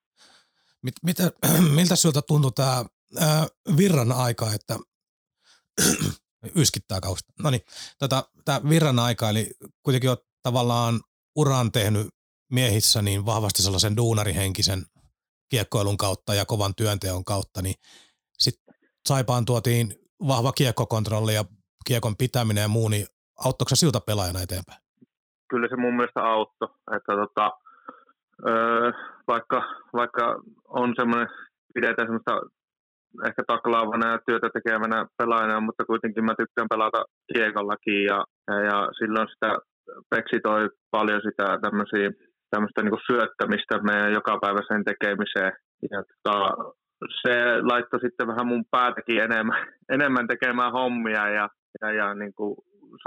D: Mit, mitä, miltä sinulta tuntui tämä virran aika, että yskittää kausta. No niin, tota, tämä virran aika, eli kuitenkin olet tavallaan uran tehnyt miehissä niin vahvasti sellaisen duunarihenkisen kiekkoilun kautta ja kovan työnteon kautta, niin sitten Saipaan tuotiin vahva kiekkokontrolli ja kiekon pitäminen ja muu, niin auttoiko se siltä pelaajana eteenpäin?
F: Kyllä se mun mielestä auttoi, että tota, öö, vaikka, vaikka on semmoinen, pidetään semmoista ehkä taklaavana ja työtä tekevänä pelaajana, mutta kuitenkin mä tykkään pelata kiekollakin ja, ja, ja silloin sitä Peksi toi paljon sitä tämmöisiä, tämmöistä niin syöttämistä meidän jokapäiväiseen tekemiseen. Ja tota, se laittoi sitten vähän mun päätäkin enemmän, enemmän tekemään hommia ja, ja, ja niin kuin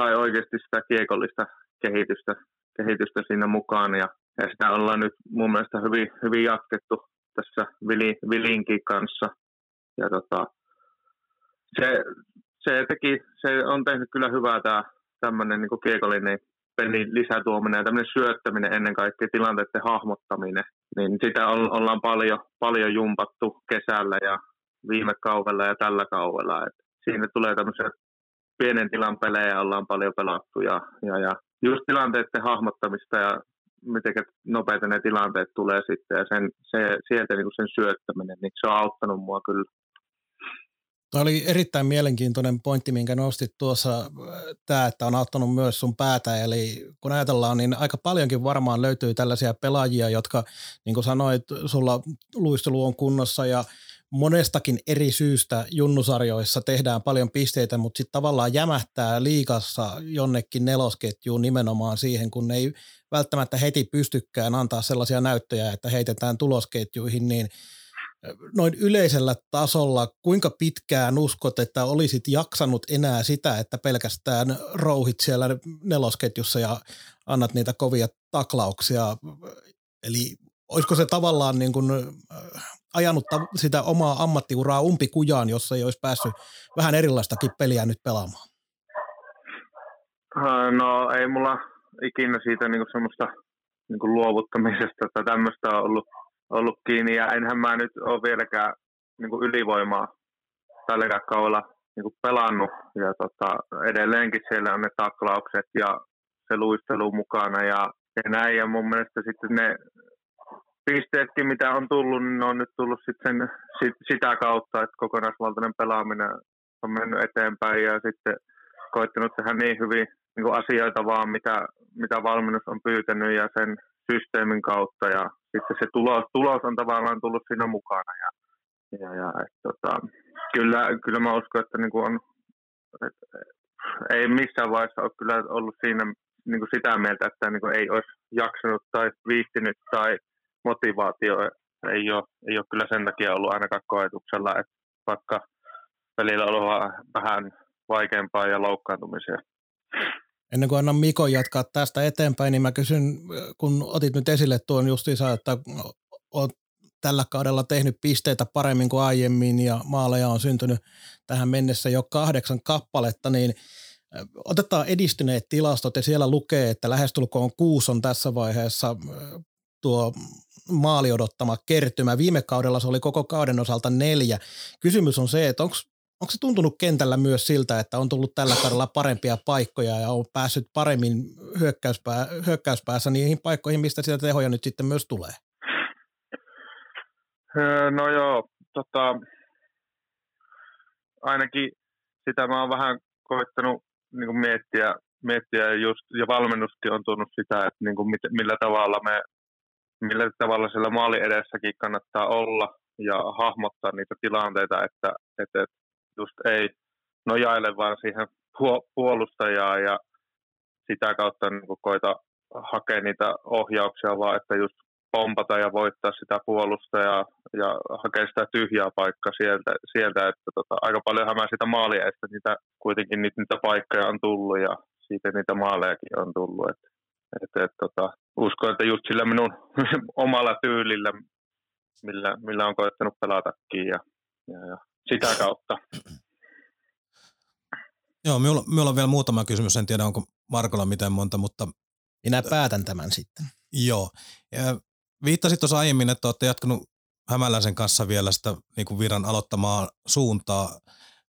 F: sai oikeasti sitä kiekollista kehitystä, kehitystä siinä mukaan. Ja, ja sitä ollaan nyt mun mielestä hyvin, hyvin jatkettu tässä Vili, Vilinkin kanssa. Ja tota, se, se, teki, se on tehnyt kyllä hyvää tämä tämmöinen niin kiekollinen pelin lisätuominen ja tämmöinen syöttäminen ennen kaikkea, tilanteiden hahmottaminen, niin sitä ollaan paljon, paljon jumpattu kesällä ja viime kaudella ja tällä kaudella. Et siinä tulee tämmöisiä pienen tilan pelejä ollaan paljon pelattu ja, ja, ja just tilanteiden hahmottamista ja miten nopeita ne tilanteet tulee sitten ja sen, se, sieltä niin sen syöttäminen, niin se on auttanut mua kyllä
C: Tuo oli erittäin mielenkiintoinen pointti, minkä nostit tuossa, tämä, että on auttanut myös sun päätä. Eli kun ajatellaan, niin aika paljonkin varmaan löytyy tällaisia pelaajia, jotka, niin kuin sanoit, sulla luistelu on kunnossa ja monestakin eri syystä junnusarjoissa tehdään paljon pisteitä, mutta sitten tavallaan jämähtää liikassa jonnekin nelosketjuun nimenomaan siihen, kun ei välttämättä heti pystykään antaa sellaisia näyttöjä, että heitetään tulosketjuihin, niin – noin yleisellä tasolla, kuinka pitkään uskot, että olisit jaksanut enää sitä, että pelkästään rouhit siellä nelosketjussa ja annat niitä kovia taklauksia? Eli olisiko se tavallaan niin kuin äh, ajanut sitä omaa ammattiuraa umpikujaan, jossa ei olisi päässyt vähän erilaistakin peliä nyt pelaamaan?
F: Äh, no ei mulla ikinä siitä niin semmoista niin luovuttamisesta tai tämmöistä ollut – ollut kiinni ja enhän mä nyt ole vieläkään niin ylivoimaa tälläkään kaudella niin pelannut. Ja tota, edelleenkin siellä on ne taklaukset ja se luistelu mukana ja, ja näin. Ja mun mielestä sitten ne pisteetkin, mitä on tullut, niin ne on nyt tullut sitten sit, sitä kautta, että kokonaisvaltainen pelaaminen on mennyt eteenpäin ja sitten koittanut tehdä niin hyvin niin asioita vaan, mitä, mitä valmennus on pyytänyt ja sen systeemin kautta ja sitten se tulos, tulos on tavallaan tullut siinä mukana. Ja, ja, ja et, tota, kyllä, kyllä mä uskon, että niin on, et, ei missään vaiheessa ole kyllä ollut siinä niin kuin sitä mieltä, että niin kuin ei olisi jaksanut tai viihtynyt tai motivaatio ei ole, ei ole kyllä sen takia ollut ainakaan koetuksella, että vaikka välillä on ollut vähän vaikeampaa ja loukkaantumisia.
C: Ennen kuin annan Miko jatkaa tästä eteenpäin, niin mä kysyn, kun otit nyt esille tuon justiinsa, että olet tällä kaudella tehnyt pisteitä paremmin kuin aiemmin ja maaleja on syntynyt tähän mennessä jo kahdeksan kappaletta, niin otetaan edistyneet tilastot ja siellä lukee, että lähestulkoon kuusi on tässä vaiheessa tuo maali odottama kertymä. Viime kaudella se oli koko kauden osalta neljä. Kysymys on se, että onko onko se tuntunut kentällä myös siltä, että on tullut tällä kaudella parempia paikkoja ja on päässyt paremmin hyökkäyspää, hyökkäyspäässä niihin paikkoihin, mistä sitä tehoja nyt sitten myös tulee?
F: Öö, no joo, tota, ainakin sitä mä oon vähän koittanut niin kuin miettiä, miettiä just, ja valmennuskin on tuonut sitä, että niin kuin mit, millä tavalla me millä tavalla siellä maali edessäkin kannattaa olla ja hahmottaa niitä tilanteita, että, että, että just ei nojaile vaan siihen puolustajaan ja sitä kautta niin kuin koita hakea niitä ohjauksia, vaan että just pompata ja voittaa sitä puolustajaa ja hakea sitä tyhjää paikkaa sieltä, sieltä että tota, aika paljonhan mä sitä maalia, että niitä, kuitenkin niitä, niitä paikkoja on tullut ja siitä niitä maalejakin on tullut. Että, että, että, tota, uskon, että just sillä minun omalla tyylillä, millä, millä on koettanut pelatakin ja, ja, ja sitä kautta.
D: Joo, minulla, minulla on vielä muutama kysymys, en tiedä onko Markolla miten monta, mutta...
C: Minä päätän tämän sitten.
D: Joo. Ja viittasit tuossa aiemmin, että olette jatkanut Hämäläisen kanssa vielä sitä niin kuin viran aloittamaa suuntaa.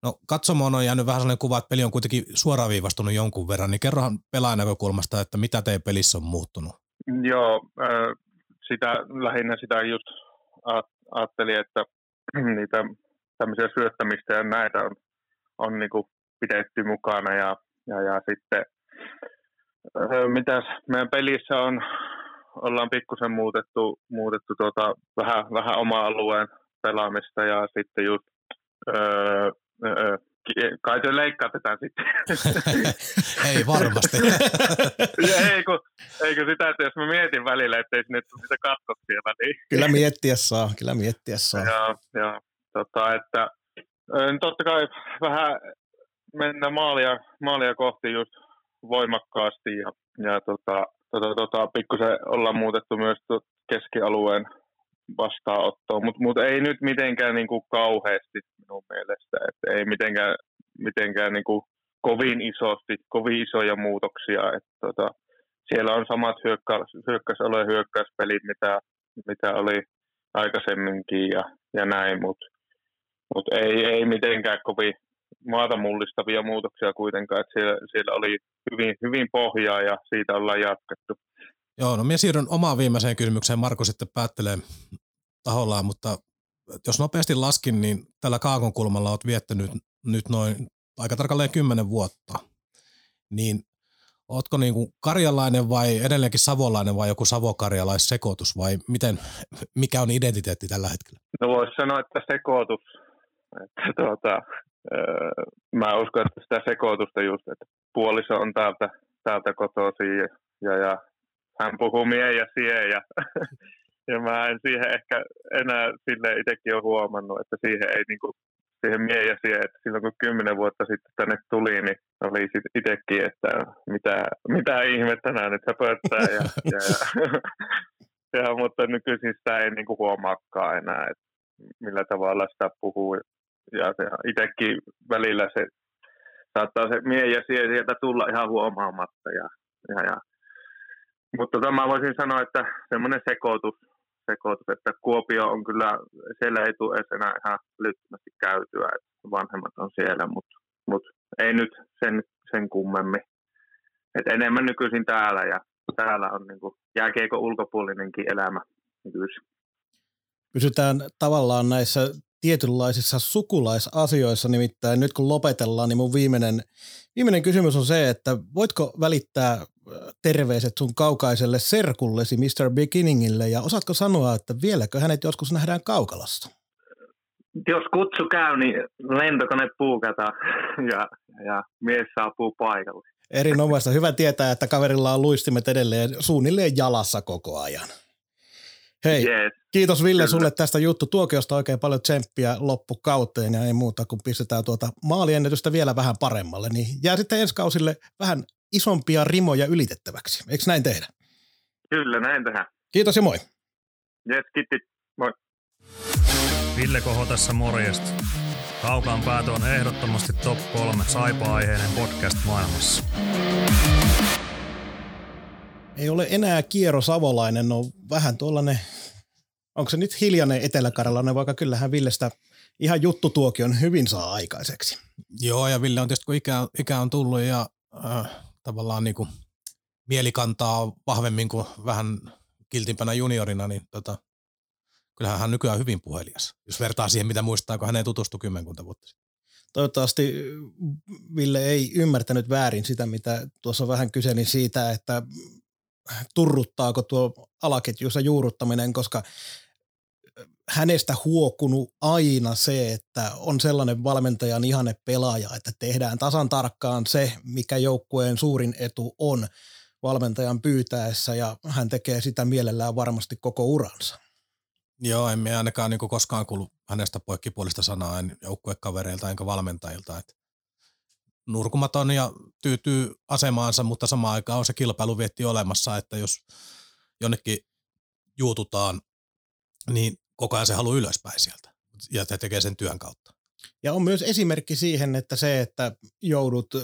D: No katsomaan on jäänyt vähän sellainen kuva, että peli on kuitenkin suoraviivastunut jonkun verran, niin kerrohan pelaajan näkökulmasta, että mitä teidän pelissä on muuttunut?
F: Joo, sitä, lähinnä sitä just ajattelin, että niitä tämmöisiä syöttämistä ja näitä on, on niin kuin pidetty mukana ja, ja, ja sitten mitäs meidän pelissä on, ollaan pikkusen muutettu, muutettu tuota, vähän, vähän oma alueen pelaamista ja sitten just öö, öö, kai te leikkaatetaan sitten.
D: ei varmasti.
F: ei, kun, eikö sitä, että jos mä mietin välillä, ettei sinne tule sitä katkoksia väliin.
C: Kyllä miettiä saa, kyllä miettiä saa.
F: joo, joo. Tota, että, totta kai vähän mennä maalia, maalia kohti just voimakkaasti ja, ja tota, tota, tota, pikkusen ollaan muutettu myös keskialueen vastaanottoon, mutta mut ei nyt mitenkään niin kuin kauheasti minun mielestä, että ei mitenkään, mitenkään niin kuin kovin isosti, kovin isoja muutoksia, että tota, siellä on samat hyökkäys, hyökkäyspelit, mitä, mitä oli aikaisemminkin ja, ja näin, mutta mut ei, ei mitenkään kovin maata mullistavia muutoksia kuitenkaan, että siellä, siellä oli hyvin, hyvin pohjaa ja siitä ollaan jatkettu.
D: Joo, no minä siirryn omaan viimeiseen kysymykseen. Marko sitten päättelee tahollaan, mutta jos nopeasti laskin, niin tällä Kaakon kulmalla olet viettänyt nyt noin aika tarkalleen kymmenen vuotta. Niin Ootko niin kuin karjalainen vai edelleenkin savolainen vai joku savokarjalaissekoitus vai miten, mikä on identiteetti tällä hetkellä?
F: No voisi sanoa, että sekoitus. Että tuota, mä uskon, että sitä sekoitusta just, että puoliso on täältä, täältä kotoisin ja, ja, ja hän puhuu mie ja sie ja, ja mä en siihen ehkä enää sille itsekin ole huomannut, että siihen ei niinku, siihen mie ja sie, että silloin kun kymmenen vuotta sitten tänne tuli, niin oli itsekin, että mitä, mitä ihmettä nämä nyt höpöttää ja, ja, ja, ja, mutta nykyisin sitä ei niinku huomaakaan enää, että millä tavalla sitä puhuu ja itsekin välillä se saattaa se mie ja sie sieltä tulla ihan huomaamatta ja, ja, ja mutta tota, mä voisin sanoa, että semmoinen sekoitus, sekoitus, että Kuopio on kyllä, siellä ei tule edes enää ihan lyttymästi käytyä, että vanhemmat on siellä, mutta mut ei nyt sen, sen kummemmin. Et enemmän nykyisin täällä ja täällä on niinku jääkeikon ulkopuolinenkin elämä nykyisin.
C: Pysytään tavallaan näissä tietynlaisissa sukulaisasioissa, nimittäin nyt kun lopetellaan, niin mun viimeinen, viimeinen kysymys on se, että voitko välittää terveiset sun kaukaiselle serkullesi Mr. Beginningille ja osaatko sanoa, että vieläkö hänet joskus nähdään kaukalassa?
F: Jos kutsu käy, niin lentokone puukata ja, ja mies saapuu paikalle.
C: Erinomaista. Hyvä tietää, että kaverilla on luistimet edelleen suunnilleen jalassa koko ajan. Hei, yes. kiitos Ville Kyllä. sulle tästä juttu tuokiosta oikein paljon tsemppiä loppukauteen ja ei muuta kuin pistetään tuota maaliennätystä vielä vähän paremmalle. Niin jää sitten ensi kausille vähän isompia rimoja ylitettäväksi. Eikö näin tehdä?
F: Kyllä, näin tehdään.
C: Kiitos ja moi.
F: Yes, kiitos. Moi.
G: Ville Koho tässä morjesta. Kaukaan päätö on ehdottomasti top 3 saipa-aiheinen podcast maailmassa.
C: Ei ole enää Kiero Savolainen, on vähän tuollainen, onko se nyt hiljainen eteläkarjalainen, vaikka kyllähän Villestä ihan juttutuokion hyvin saa aikaiseksi.
D: Joo, ja Ville on tietysti, kun ikä, ikä on tullut ja äh, tavallaan niin kuin mielikantaa vahvemmin kuin vähän kiltimpänä juniorina, niin tota, kyllähän hän nykyään hyvin puhelias, jos vertaa siihen, mitä muistaa, kun hän ei tutustu kymmenkunta vuotta sitten.
C: Toivottavasti Ville ei ymmärtänyt väärin sitä, mitä tuossa vähän kyselin siitä, että turruttaako tuo alaketjuissa juurruttaminen, koska hänestä huokunut aina se, että on sellainen valmentajan ihanne pelaaja, että tehdään tasan tarkkaan se, mikä joukkueen suurin etu on valmentajan pyytäessä ja hän tekee sitä mielellään varmasti koko uransa.
D: Joo, en minä ainakaan niin koskaan kuullut hänestä poikkipuolista sanaa en joukkuekavereilta enkä valmentajilta. Että nurkumaton ja tyytyy asemaansa, mutta samaan aikaan on se kilpailuvietti olemassa, että jos jonnekin juututaan, niin koko ajan se haluaa ylöspäin sieltä ja se tekee sen työn kautta.
C: Ja on myös esimerkki siihen, että se, että joudut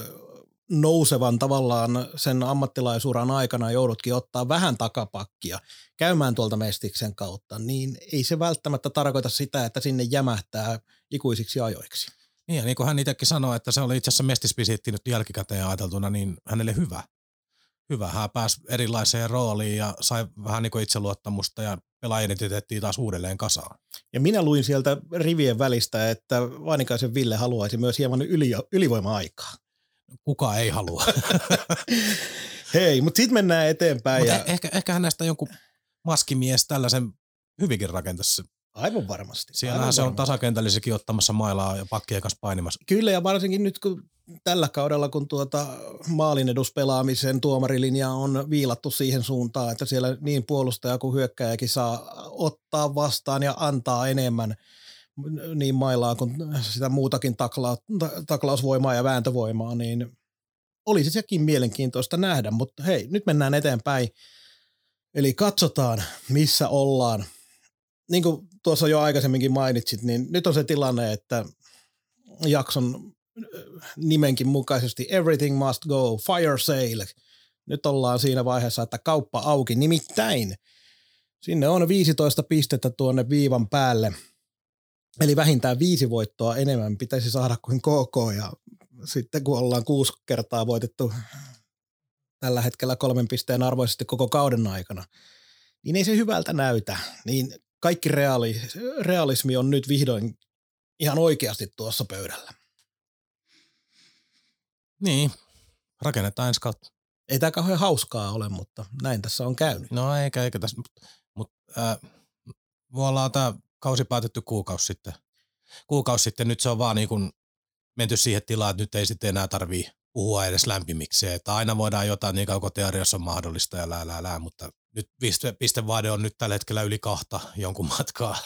C: nousevan tavallaan sen ammattilaisuuran aikana joudutkin ottaa vähän takapakkia käymään tuolta mestiksen kautta, niin ei se välttämättä tarkoita sitä, että sinne jämähtää ikuisiksi ajoiksi.
D: Niin, ja niin kuin hän itsekin sanoi, että se oli itse asiassa mestisvisiitti nyt jälkikäteen ajateltuna, niin hänelle hyvä. Hyvä, hän pääsi erilaiseen rooliin ja sai vähän niin kuin itseluottamusta ja pelaajidentiteettiin taas uudelleen kasaan.
C: Ja minä luin sieltä rivien välistä, että Vainikaisen Ville haluaisi myös hieman yli, ylivoima-aikaa
D: kuka ei halua.
C: Hei, mutta sitten mennään eteenpäin.
D: Mut ja... ehkä, ehkä hänestä jonkun maskimies tällaisen hyvinkin rakentaisi.
C: Aivan varmasti.
D: Siellähän
C: Aivan
D: se on
C: varmasti.
D: tasakentällissäkin ottamassa mailaa ja pakkien kanssa painimassa.
C: Kyllä ja varsinkin nyt kun tällä kaudella, kun tuota maalin eduspelaamisen tuomarilinja on viilattu siihen suuntaan, että siellä niin puolustaja kuin hyökkäjäkin saa ottaa vastaan ja antaa enemmän niin mailaa kuin sitä muutakin takla, taklausvoimaa ja vääntövoimaa, niin olisi sekin mielenkiintoista nähdä, mutta hei, nyt mennään eteenpäin. Eli katsotaan, missä ollaan. Niin kuin tuossa jo aikaisemminkin mainitsit, niin nyt on se tilanne, että jakson nimenkin mukaisesti Everything Must Go, Fire Sale. Nyt ollaan siinä vaiheessa, että kauppa auki. Nimittäin sinne on 15 pistettä tuonne viivan päälle. Eli vähintään viisi voittoa enemmän pitäisi saada kuin KK ja sitten kun ollaan kuusi kertaa voitettu tällä hetkellä kolmen pisteen arvoisesti koko kauden aikana, niin ei se hyvältä näytä. Niin kaikki reaali, realismi on nyt vihdoin ihan oikeasti tuossa pöydällä.
D: Niin, rakennetaan ensi kautta.
C: Ei tämä kauhean hauskaa ole, mutta näin tässä on käynyt.
D: No eikä, eikä tässä, mutta mut, äh, me ollaan tämä kausi päätetty kuukausi sitten. Kuukausi sitten, nyt se on vaan niin kuin menty siihen tilaan, että nyt ei sitten enää tarvii puhua edes lämpimikseen, että aina voidaan jotain niin kauan teoriassa on mahdollista ja lää, lää, lää, mutta nyt piste, pistevaade on nyt tällä hetkellä yli kahta jonkun matkaa,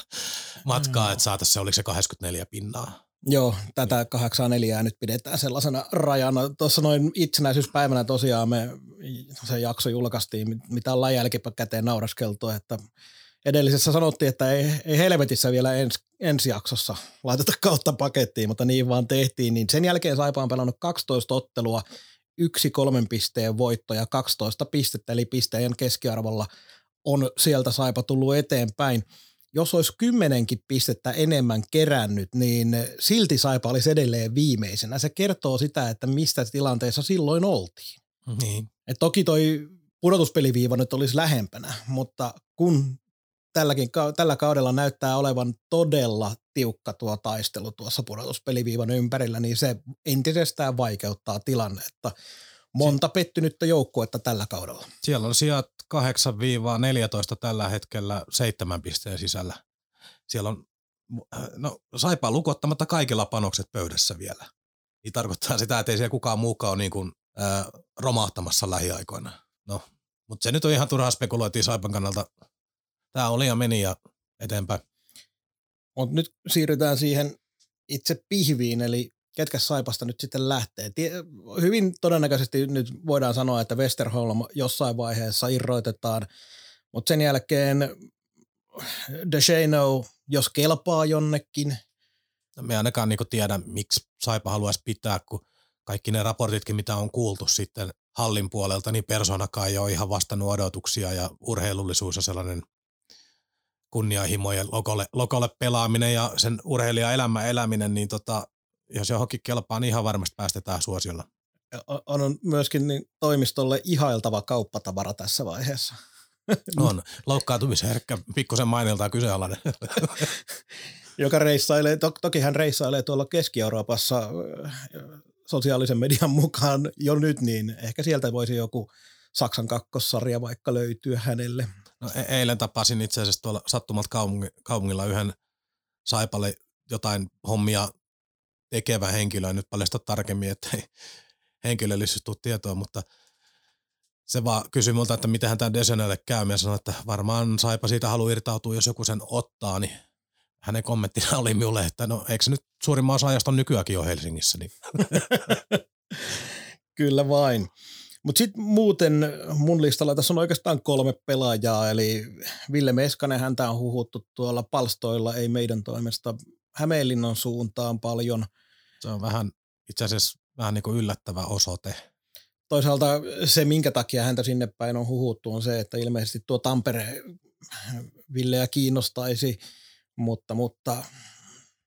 D: matkaa että saataisiin se, oliko se 84 pinnaa.
C: Joo, tätä 84 nyt pidetään sellaisena rajana. Tuossa noin itsenäisyyspäivänä tosiaan me se jakso julkaistiin, mitä ollaan jälkikäteen nauraskeltu, että edellisessä sanottiin, että ei, ei helvetissä vielä ens, ensi jaksossa laiteta kautta pakettiin, mutta niin vaan tehtiin. Niin sen jälkeen Saipa on pelannut 12 ottelua, yksi kolmen pisteen voitto ja 12 pistettä, eli pisteen keskiarvolla on sieltä Saipa tullut eteenpäin. Jos olisi kymmenenkin pistettä enemmän kerännyt, niin silti Saipa olisi edelleen viimeisenä. Se kertoo sitä, että mistä tilanteessa silloin oltiin.
D: Niin.
C: Et toki toi pudotuspeliviiva nyt olisi lähempänä, mutta kun tälläkin, tällä kaudella näyttää olevan todella tiukka tuo taistelu tuossa pudotuspeliviivan ympärillä, niin se entisestään vaikeuttaa tilannetta. Monta pettynyttä joukkuetta tällä kaudella.
D: Siellä on sijat 8-14 tällä hetkellä seitsemän pisteen sisällä. Siellä on, no saipaa lukottamatta kaikilla panokset pöydässä vielä. Niin tarkoittaa sitä, että ei siellä kukaan muukaan ole niin kuin, äh, romahtamassa lähiaikoina. No, mutta se nyt on ihan turhaa spekuloitiin Saipan kannalta tämä oli ja meni ja eteenpäin.
C: Mutta nyt siirrytään siihen itse pihviin, eli ketkä Saipasta nyt sitten lähtee. Hyvin todennäköisesti nyt voidaan sanoa, että Westerholm jossain vaiheessa irroitetaan, mutta sen jälkeen DeShano, jos kelpaa jonnekin.
D: No me ainakaan niin tiedä, miksi Saipa haluaisi pitää, kun kaikki ne raportitkin, mitä on kuultu sitten hallin puolelta, niin persoonakaan ei ole ihan vastannut odotuksia ja urheilullisuus ja sellainen kunnianhimo ja lokolle, lokolle pelaaminen ja sen urheilijan elämä eläminen, niin tota, jos johonkin kelpaa, niin ihan varmasti päästetään suosiolla.
C: On, on myöskin niin toimistolle ihailtava kauppatavara tässä vaiheessa.
D: On. Loukkaantumisherkkä, pikkusen mainiltaan kyseenalainen.
C: Joka reissailee, to, toki hän reissailee tuolla Keski-Euroopassa sosiaalisen median mukaan jo nyt, niin ehkä sieltä voisi joku Saksan kakkossarja vaikka löytyä hänelle.
D: No, e- eilen tapasin itse asiassa tuolla sattumalta kaupungi, kaupungilla yhden Saipalle jotain hommia tekevä henkilö, en nyt paljasta tarkemmin, että ei henkilöllisyys tule tietoa, mutta se vaan kysyi multa, että miten tämä Desenelle käy, ja sanoi, että varmaan Saipa siitä haluaa irtautua, jos joku sen ottaa, niin hänen kommenttina oli minulle, että no eikö se nyt suurimman osa ajasta nykyäänkin jo Helsingissä. Niin.
C: Kyllä vain. Mutta sitten muuten mun listalla tässä on oikeastaan kolme pelaajaa, eli Ville Meskanen, häntä on huhuttu tuolla palstoilla, ei meidän toimesta Hämeenlinnan suuntaan paljon.
D: Se on vähän itse asiassa vähän niin kuin yllättävä osoite.
C: Toisaalta se, minkä takia häntä sinne päin on huhuttu, on se, että ilmeisesti tuo Tampere Villeä kiinnostaisi, mutta, mutta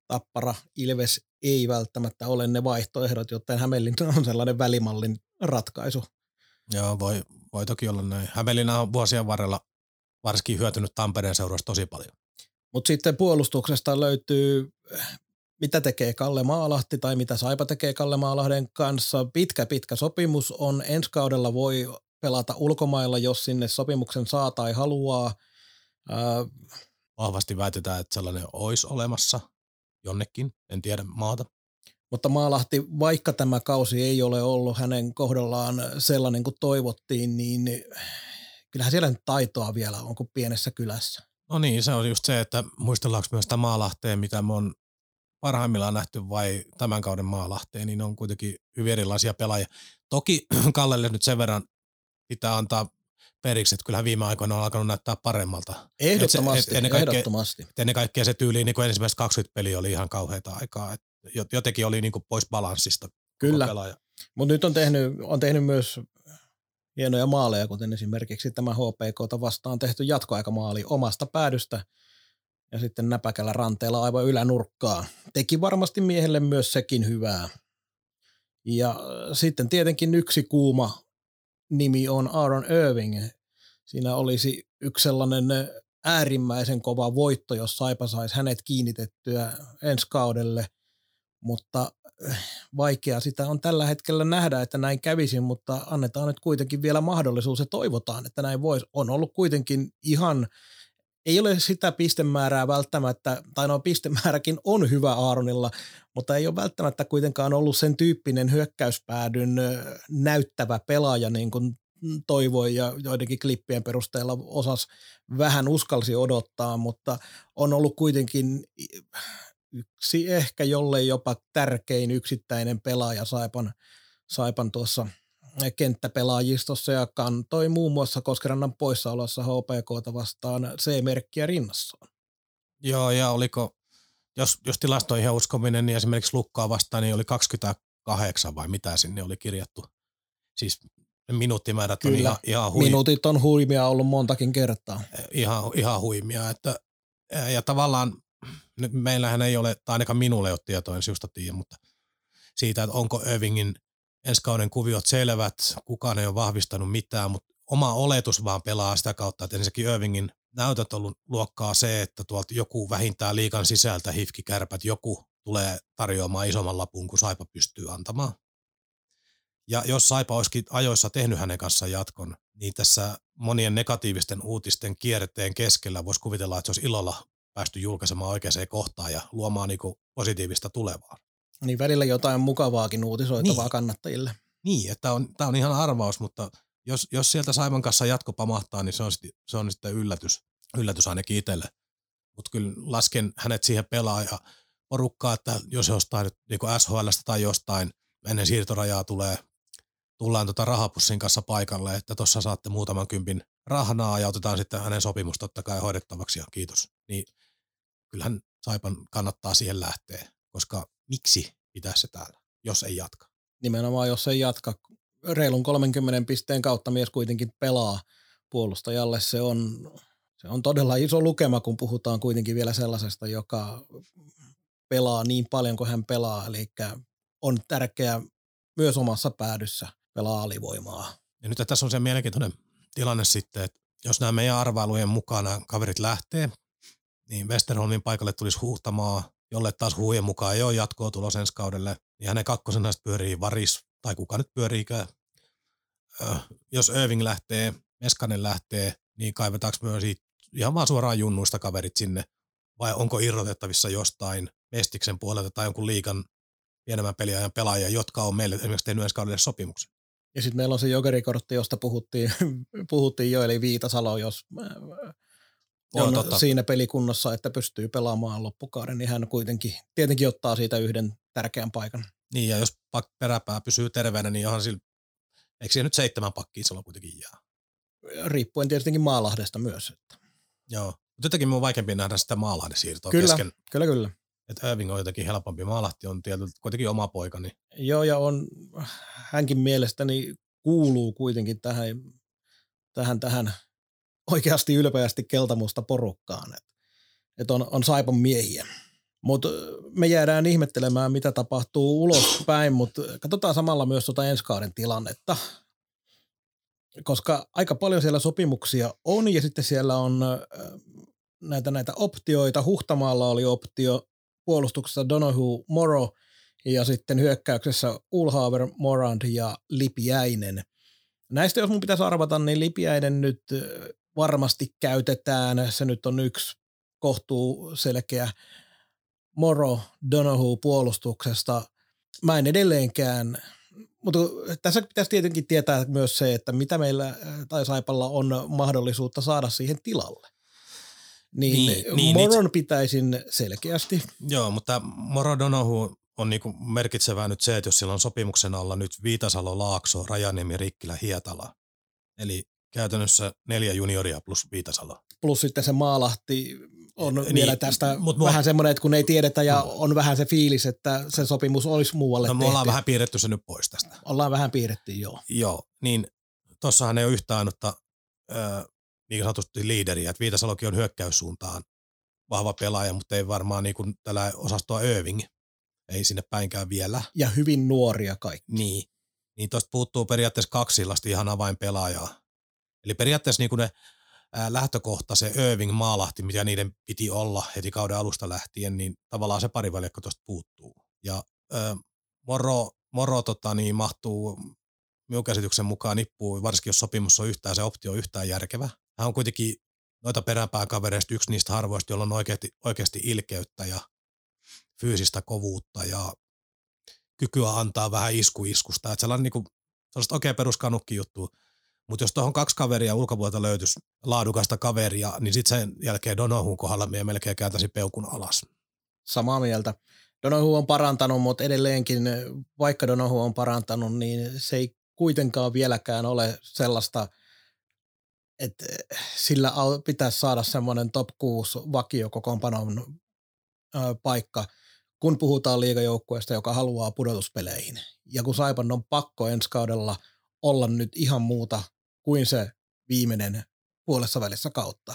C: Tappara, Ilves ei välttämättä ole ne vaihtoehdot, joten Hämeenlinna on sellainen välimallin ratkaisu.
D: Joo, voi, voi toki olla näin. Hämeenlinna on vuosien varrella varsinkin hyötynyt Tampereen seurasta tosi paljon.
C: Mutta sitten puolustuksesta löytyy, mitä tekee Kalle Maalahti tai mitä Saipa tekee Kalle Maalahden kanssa. Pitkä, pitkä sopimus on. Ensi kaudella voi pelata ulkomailla, jos sinne sopimuksen saa tai haluaa. Äh,
D: Vahvasti väitetään, että sellainen olisi olemassa jonnekin, en tiedä maata.
C: Mutta Maalahti, vaikka tämä kausi ei ole ollut hänen kohdallaan sellainen kuin toivottiin, niin kyllähän siellä nyt taitoa vielä on kuin pienessä kylässä.
D: No niin, se on just se, että muistellaanko myös sitä Maalahteen, mitä me on parhaimmillaan nähty vai tämän kauden Maalahteen, niin on kuitenkin hyvin erilaisia pelaajia. Toki Kallelle nyt sen verran pitää antaa periksi, että kyllähän viime aikoina on alkanut näyttää paremmalta.
C: Ehdottomasti, et se, et ennen kaikkea,
D: ehdottomasti. Ennen kaikkea se tyyli, niin kuin ensimmäiset 20 peliä oli ihan kauheita aikaa. Et jotenkin oli niin kuin pois balanssista.
C: Kyllä, mutta nyt on tehnyt, on tehnyt myös hienoja maaleja, kuten esimerkiksi tämä HPK vastaan tehty jatkoaikamaali omasta päädystä ja sitten näpäkällä ranteella aivan ylänurkkaa. Teki varmasti miehelle myös sekin hyvää. Ja sitten tietenkin yksi kuuma nimi on Aaron Irving. Siinä olisi yksi sellainen äärimmäisen kova voitto, jos Saipa saisi hänet kiinnitettyä ensi kaudelle, mutta vaikea sitä on tällä hetkellä nähdä, että näin kävisi, mutta annetaan nyt kuitenkin vielä mahdollisuus ja toivotaan, että näin voisi. On ollut kuitenkin ihan, ei ole sitä pistemäärää välttämättä, tai no pistemääräkin on hyvä Aaronilla, mutta ei ole välttämättä kuitenkaan ollut sen tyyppinen hyökkäyspäädyn näyttävä pelaaja niin kuin toivoi ja joidenkin klippien perusteella osas vähän uskalsi odottaa, mutta on ollut kuitenkin yksi ehkä jollei jopa tärkein yksittäinen pelaaja Saipan, Saipan tuossa kenttäpelaajistossa ja kantoi muun muassa Koskerannan poissaolossa HPKta vastaan C-merkkiä rinnassaan.
D: Joo, ja oliko, jos, jos tilastoihin uskominen, niin esimerkiksi Lukkaa vastaan niin oli 28 vai mitä sinne oli kirjattu. Siis minuuttimäärät Kyllä. on ihan, ihan
C: huimia. Minuutit on huimia ollut montakin kertaa.
D: Ihan, ihan huimia, että ja tavallaan meillähän ei ole, tai ainakaan minulle ei ole tietoa, en sinusta tiedä, mutta siitä, että onko Övingin ensi kauden kuviot selvät, kukaan ei ole vahvistanut mitään, mutta oma oletus vaan pelaa sitä kautta, että ensinnäkin Övingin näytöt on ollut luokkaa se, että tuolta joku vähintään liikan sisältä hifkikärpät, joku tulee tarjoamaan isomman lapun kuin Saipa pystyy antamaan. Ja jos Saipa olisikin ajoissa tehnyt hänen kanssaan jatkon, niin tässä monien negatiivisten uutisten kierteen keskellä voisi kuvitella, että se olisi ilolla päästy julkaisemaan oikeaan kohtaan ja luomaan niin positiivista tulevaa.
C: Niin välillä jotain mukavaakin uutisoitavaa niin. kannattajille.
D: Niin, että on, tämä on ihan arvaus, mutta jos, jos sieltä Saiman kanssa jatko pamahtaa, niin se on, se on sitten yllätys, yllätys ainakin itselle. Mutta kyllä lasken hänet siihen pelaaja porukkaa, että jos jostain nyt niin SHLstä tai jostain ennen siirtorajaa tulee, tullaan tota rahapussin kanssa paikalle, että tuossa saatte muutaman kympin rahnaa ja otetaan sitten hänen sopimus totta kai hoidettavaksi ja kiitos. Niin kyllähän Saipan kannattaa siihen lähteä, koska miksi pitää se täällä, jos ei jatka?
C: Nimenomaan, jos ei jatka. Reilun 30 pisteen kautta mies kuitenkin pelaa puolustajalle. Se on, Se on todella iso lukema, kun puhutaan kuitenkin vielä sellaisesta, joka pelaa niin paljon kuin hän pelaa, eli on tärkeää myös omassa päädyssä pelaa alivoimaa.
D: Ja nyt tässä on se mielenkiintoinen tilanne sitten, että jos nämä meidän arvailujen mukana kaverit lähtee, niin Westerholmin paikalle tulisi huhtamaa, jolle taas huujen mukaan ei ole jatkoa tulos ensi kaudelle, niin hänen kakkosena pyörii Varis, tai kuka nyt pyöriikään. Jos Irving lähtee, Meskanen lähtee, niin kaivetaanko myös ihan vaan suoraan junnuista kaverit sinne, vai onko irrotettavissa jostain Mestiksen puolelta tai jonkun liikan pienemmän peliajan pelaajia, jotka on meille esimerkiksi tehnyt ensi kaudelle sopimuksen.
C: Ja sitten meillä on se jokerikortti, josta puhuttiin, puhuttiin jo, eli Viitasalo, jos on Joo, totta. siinä pelikunnossa, että pystyy pelaamaan loppukauden, niin hän kuitenkin tietenkin ottaa siitä yhden tärkeän paikan.
D: Niin, ja jos peräpää pysyy terveenä, niin onhan sillä, eikö siellä nyt seitsemän pakkia silloin kuitenkin jää?
C: Riippuen tietenkin Maalahdesta myös. Että.
D: Joo, mutta jotenkin minun on vaikeampi nähdä sitä Maalahden siirtoa
C: kyllä,
D: kesken.
C: Kyllä, kyllä.
D: Että Irving on jotenkin helpompi. Maalahti on tietysti kuitenkin oma poika. Niin.
C: Joo, ja on, hänkin mielestäni kuuluu kuitenkin tähän, tähän, tähän oikeasti ylpeästi keltamusta porukkaan. Että et on, on Saipan miehiä. Mutta me jäädään ihmettelemään, mitä tapahtuu ulospäin, mutta katsotaan samalla myös tuota ensi kauden tilannetta. Koska aika paljon siellä sopimuksia on ja sitten siellä on näitä, näitä optioita. Huhtamaalla oli optio, puolustuksessa Donohu Moro ja sitten hyökkäyksessä Ulhaver, Morand ja Lipiäinen. Näistä jos mun pitäisi arvata, niin Lipiäinen nyt varmasti käytetään. Se nyt on yksi kohtuu selkeä Moro Donohu puolustuksesta. Mä en edelleenkään, mutta tässä pitäisi tietenkin tietää myös se, että mitä meillä tai Saipalla on mahdollisuutta saada siihen tilalle. Niin, niin, niin Moron niin, pitäisin selkeästi.
D: Joo, mutta Moro Donohu on niinku merkitsevää nyt se, että jos sillä on sopimuksen alla nyt Viitasalo, Laakso, Rajaniemi, Rikkilä, Hietala. Eli käytännössä neljä junioria plus Viitasalo.
C: Plus sitten se Maalahti on niin, vielä tästä mut vähän mua... semmoinen, että kun ei tiedetä ja mm. on vähän se fiilis, että se sopimus olisi muualle
D: no,
C: me
D: ollaan vähän piirretty se nyt pois tästä.
C: Ollaan vähän piirretty, joo.
D: Joo, niin tossahan ei ole yhtään ainutta niin sanotusti liideriä, että Viitasalokin on hyökkäyssuuntaan vahva pelaaja, mutta ei varmaan niin kuin tällä osastoa Irving, ei sinne päinkään vielä.
C: Ja hyvin nuoria kaikki.
D: Niin, niin tuosta puuttuu periaatteessa kaksi ihan avainpelaajaa. Eli periaatteessa niin kuin ne lähtökohta, se Irving maalahti, mitä niiden piti olla heti kauden alusta lähtien, niin tavallaan se parivaljakko tuosta puuttuu. Ja ää, Moro, Moro tota, niin mahtuu minun käsityksen mukaan nippuu, varsinkin jos sopimus on yhtään, se optio on yhtään järkevä. Hän on kuitenkin noita peräpääkavereista yksi niistä harvoista, jolla on oikeasti, oikeasti ilkeyttä ja fyysistä kovuutta ja kykyä antaa vähän isku iskusta. Että sellainen niin kuin, oikein peruskanukki juttu. Mutta jos tuohon kaksi kaveria ulkopuolelta löytyisi laadukasta kaveria, niin sitten sen jälkeen Donohun kohdalla me melkein kääntäisi peukun alas.
C: Samaa mieltä. Donohu on parantanut, mutta edelleenkin, vaikka Donohu on parantanut, niin se ei kuitenkaan vieläkään ole sellaista – että sillä pitäisi saada semmoinen top 6 vakiokokoonpanon paikka, kun puhutaan liigajoukkueesta, joka haluaa pudotuspeleihin. Ja kun Saipan on pakko ensi kaudella olla nyt ihan muuta kuin se viimeinen puolessa välissä kautta.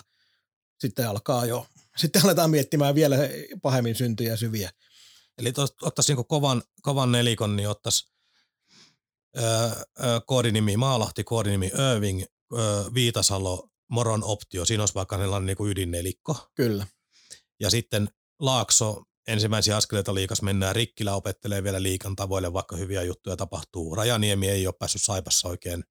C: Sitten alkaa jo, sitten aletaan miettimään vielä pahemmin syntyjä syviä.
D: Eli ottaisi niin kovan, kovan nelikon, niin ottaisi öö, öö, koodinimi Maalahti, koodinimi Irving, Viitasalo, Moron optio, siinä olisi vaikka sellainen niin kuin ydinnelikko.
C: Kyllä.
D: Ja sitten Laakso, ensimmäisiä askeleita liikas mennään, Rikkilä opettelee vielä liikan tavoille, vaikka hyviä juttuja tapahtuu. Rajaniemi ei ole päässyt Saipassa oikein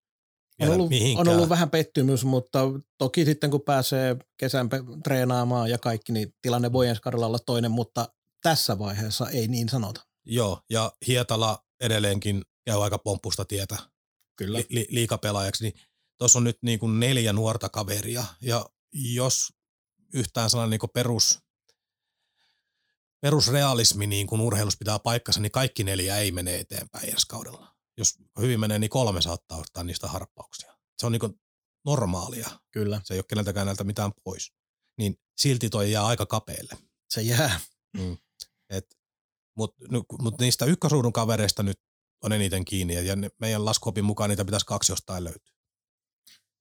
C: on ollut, on ollut vähän pettymys, mutta toki sitten kun pääsee kesän treenaamaan ja kaikki, niin tilanne voi ensi olla toinen, mutta tässä vaiheessa ei niin sanota.
D: Joo, ja Hietala edelleenkin käy aika pomppusta tietä
C: Kyllä. Li-
D: li- liikapelaajaksi, niin tuossa on nyt niin kuin neljä nuorta kaveria, ja jos yhtään sellainen niin perus, perusrealismi niin kuin urheilussa pitää paikkansa, niin kaikki neljä ei mene eteenpäin ensi kaudella. Jos hyvin menee, niin kolme saattaa ottaa niistä harppauksia. Se on niin kuin normaalia.
C: Kyllä.
D: Se ei ole keneltäkään näiltä mitään pois. Niin silti toi jää aika kapeelle.
C: Se jää.
D: Mm. Mutta mut niistä ykkösuudun kavereista nyt on eniten kiinni, ja ne, meidän laskuopin mukaan niitä pitäisi kaksi jostain löytyä.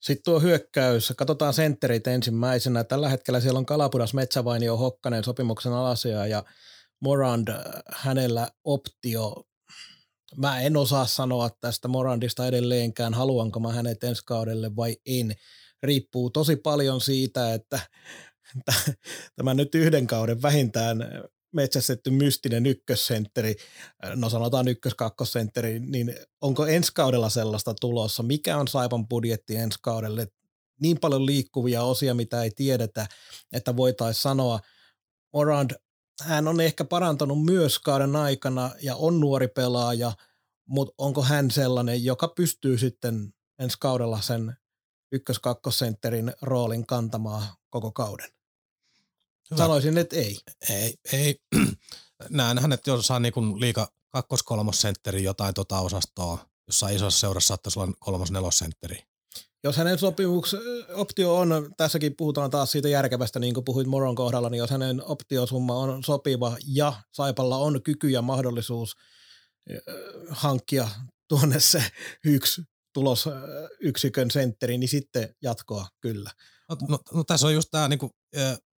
C: Sitten tuo hyökkäys, katsotaan sentterit ensimmäisenä. Tällä hetkellä siellä on Kalapudas, Metsävainio, Hokkanen sopimuksen alasia ja Morand, hänellä optio. Mä en osaa sanoa tästä Morandista edelleenkään, haluanko mä hänet ensi kaudelle vai en. Riippuu tosi paljon siitä, että tämä nyt yhden kauden vähintään metsästetty mystinen ykkössentteri, no sanotaan ykkös-kakkosentteri, niin onko ensi kaudella sellaista tulossa? Mikä on Saipan budjetti ensi kaudelle? Niin paljon liikkuvia osia, mitä ei tiedetä, että voitaisiin sanoa, Morand, hän on ehkä parantanut myös kauden aikana ja on nuori pelaaja, mutta onko hän sellainen, joka pystyy sitten ensi kaudella sen ykkös-kakkosentterin roolin kantamaan koko kauden? Hyvä. Sanoisin, että ei.
D: Ei, ei. Näen hänet, jos saa niin liika kakkos sentteri jotain tota osastoa, jossa isossa seurassa saattaisi olla kolmos nelosentteri.
C: Jos hänen sopimuks, optio on, tässäkin puhutaan taas siitä järkevästä, niin kuin puhuit Moron kohdalla, niin jos hänen optiosumma on sopiva ja Saipalla on kyky ja mahdollisuus hankkia tuonne se yksi tulosyksikön sentteri, niin sitten jatkoa kyllä.
D: No, no, no tässä on just tämä, niin kuin,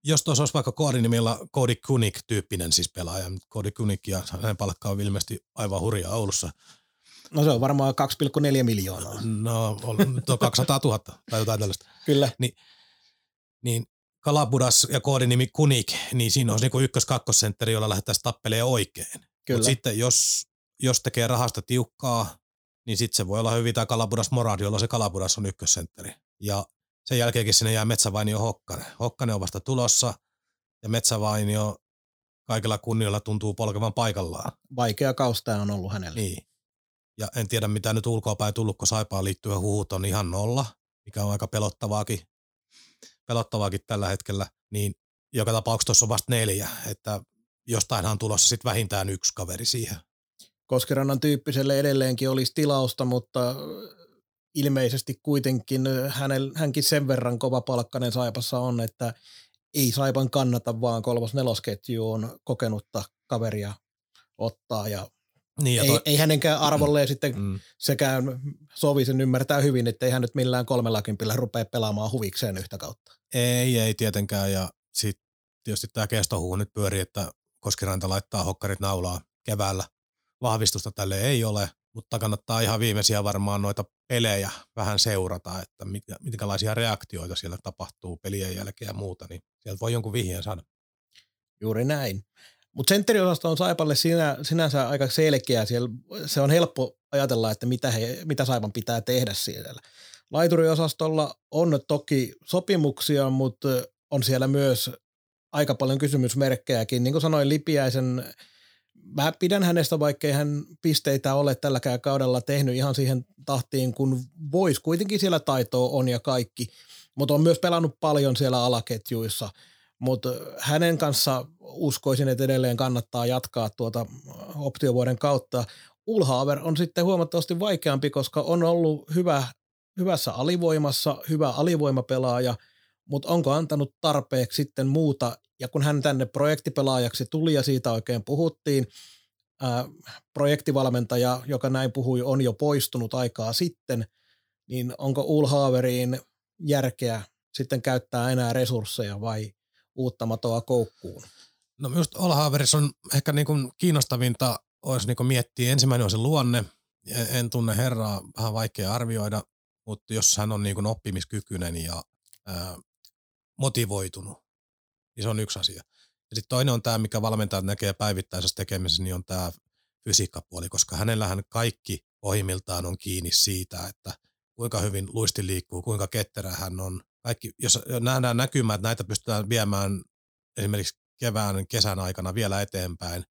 D: jos tuossa olisi vaikka koodinimillä Cody Kunik-tyyppinen siis pelaaja, Cody Kunik ja hänen palkka on ilmeisesti aivan hurja Oulussa.
C: No se on varmaan 2,4 miljoonaa.
D: No, on 200 000 tai jotain tällaista.
C: Kyllä.
D: Ni, niin Kalabudas ja koodinimi Kunik, niin siinä olisi niin ykkös-kakkosentteri, jolla lähdettäisiin tappeleen oikein. Mutta sitten jos, jos tekee rahasta tiukkaa, niin sitten se voi olla hyvin tämä Kalabudas Morad, jolla se Kalabudas on ykkössentteri. Ja sen jälkeenkin sinne jää Metsävainio Hokkanen. Hokkanen on vasta tulossa ja Metsävainio kaikella kunnioilla tuntuu polkevan paikallaan.
C: Vaikea kausta on ollut hänellä.
D: Niin. Ja en tiedä mitä nyt ulkoapäin tullut, kun Saipaan liittyen huhut on ihan nolla, mikä on aika pelottavaakin, pelottavaakin tällä hetkellä. Niin joka tapauksessa tuossa on vasta neljä, että jostainhan tulossa sitten vähintään yksi kaveri siihen.
C: Koskirannan tyyppiselle edelleenkin olisi tilausta, mutta ilmeisesti kuitenkin hänel, hänkin sen verran kova palkkainen Saipassa on, että ei Saipan kannata vaan kolmos nelosketjuun kokenutta kaveria ottaa ja niin ja ei, toi, ei hänenkään arvolleen mm, sitten mm. sekään sovi sen ymmärtää hyvin, että ei hän nyt millään kolmella kympillä rupea pelaamaan huvikseen yhtä kautta.
D: Ei, ei tietenkään ja sitten tietysti tämä kestohuu nyt pyörii, että Koskiranta laittaa hokkarit naulaa keväällä. Vahvistusta tälle ei ole, mutta kannattaa ihan viimeisiä varmaan noita pelejä vähän seurata, että mit, mitkälaisia reaktioita siellä tapahtuu pelien jälkeen ja muuta, niin sieltä voi jonkun vihjeen saada.
C: Juuri näin. Mutta sentteriosasto on Saipalle sinä, sinänsä aika selkeä. Siellä, se on helppo ajatella, että mitä, he, mitä Saipan pitää tehdä siellä. Laituriosastolla on toki sopimuksia, mutta on siellä myös aika paljon kysymysmerkkejäkin. Niin kuin sanoin, Lipiäisen mä pidän hänestä, vaikkei hän pisteitä ole tälläkään kaudella tehnyt ihan siihen tahtiin, kun voisi. Kuitenkin siellä taitoa on ja kaikki, mutta on myös pelannut paljon siellä alaketjuissa. Mutta hänen kanssa uskoisin, että edelleen kannattaa jatkaa tuota optiovuoden kautta. Ulhaaver on sitten huomattavasti vaikeampi, koska on ollut hyvä, hyvässä alivoimassa, hyvä alivoimapelaaja, mutta onko antanut tarpeeksi sitten muuta ja kun hän tänne projektipelaajaksi tuli ja siitä oikein puhuttiin, ää, projektivalmentaja, joka näin puhui, on jo poistunut aikaa sitten, niin onko Ulhaveriin järkeä sitten käyttää enää resursseja vai uutta matoa koukkuun?
D: No minusta Olhaverissa on ehkä niin kuin kiinnostavinta olisi niin kuin miettiä, ensimmäinen on se luonne, en tunne herraa, vähän vaikea arvioida, mutta jos hän on niin kuin oppimiskykyinen ja ää, motivoitunut, niin se on yksi asia. Ja sitten toinen on tämä, mikä valmentajat näkee päivittäisessä tekemisessä, niin on tämä fysiikkapuoli, koska hänellähän kaikki pohjimmiltaan on kiinni siitä, että kuinka hyvin luisti liikkuu, kuinka ketterä hän on. Kaikki, jos nähdään näkymään, että näitä pystytään viemään esimerkiksi kevään, kesän aikana vielä eteenpäin,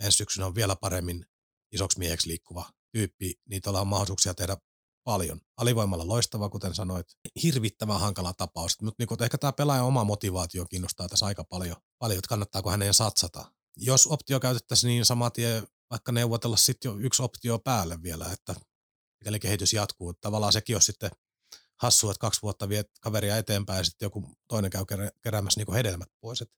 D: ensi syksynä on vielä paremmin isoksi mieheksi liikkuva tyyppi, niin tuolla on mahdollisuuksia tehdä paljon. Alivoimalla loistava, kuten sanoit. Hirvittävän hankala tapaus. Mutta niin ehkä tämä pelaajan oma motivaatio kiinnostaa tässä aika paljon, paljon että kannattaako hänen satsata. Jos optio käytettäisiin, niin saman tien vaikka neuvotella sitten jo yksi optio päälle vielä, että mikäli kehitys jatkuu. Tavallaan sekin on sitten hassu, että kaksi vuotta viet kaveria eteenpäin ja sitten joku toinen käy keräämässä niin hedelmät pois. Että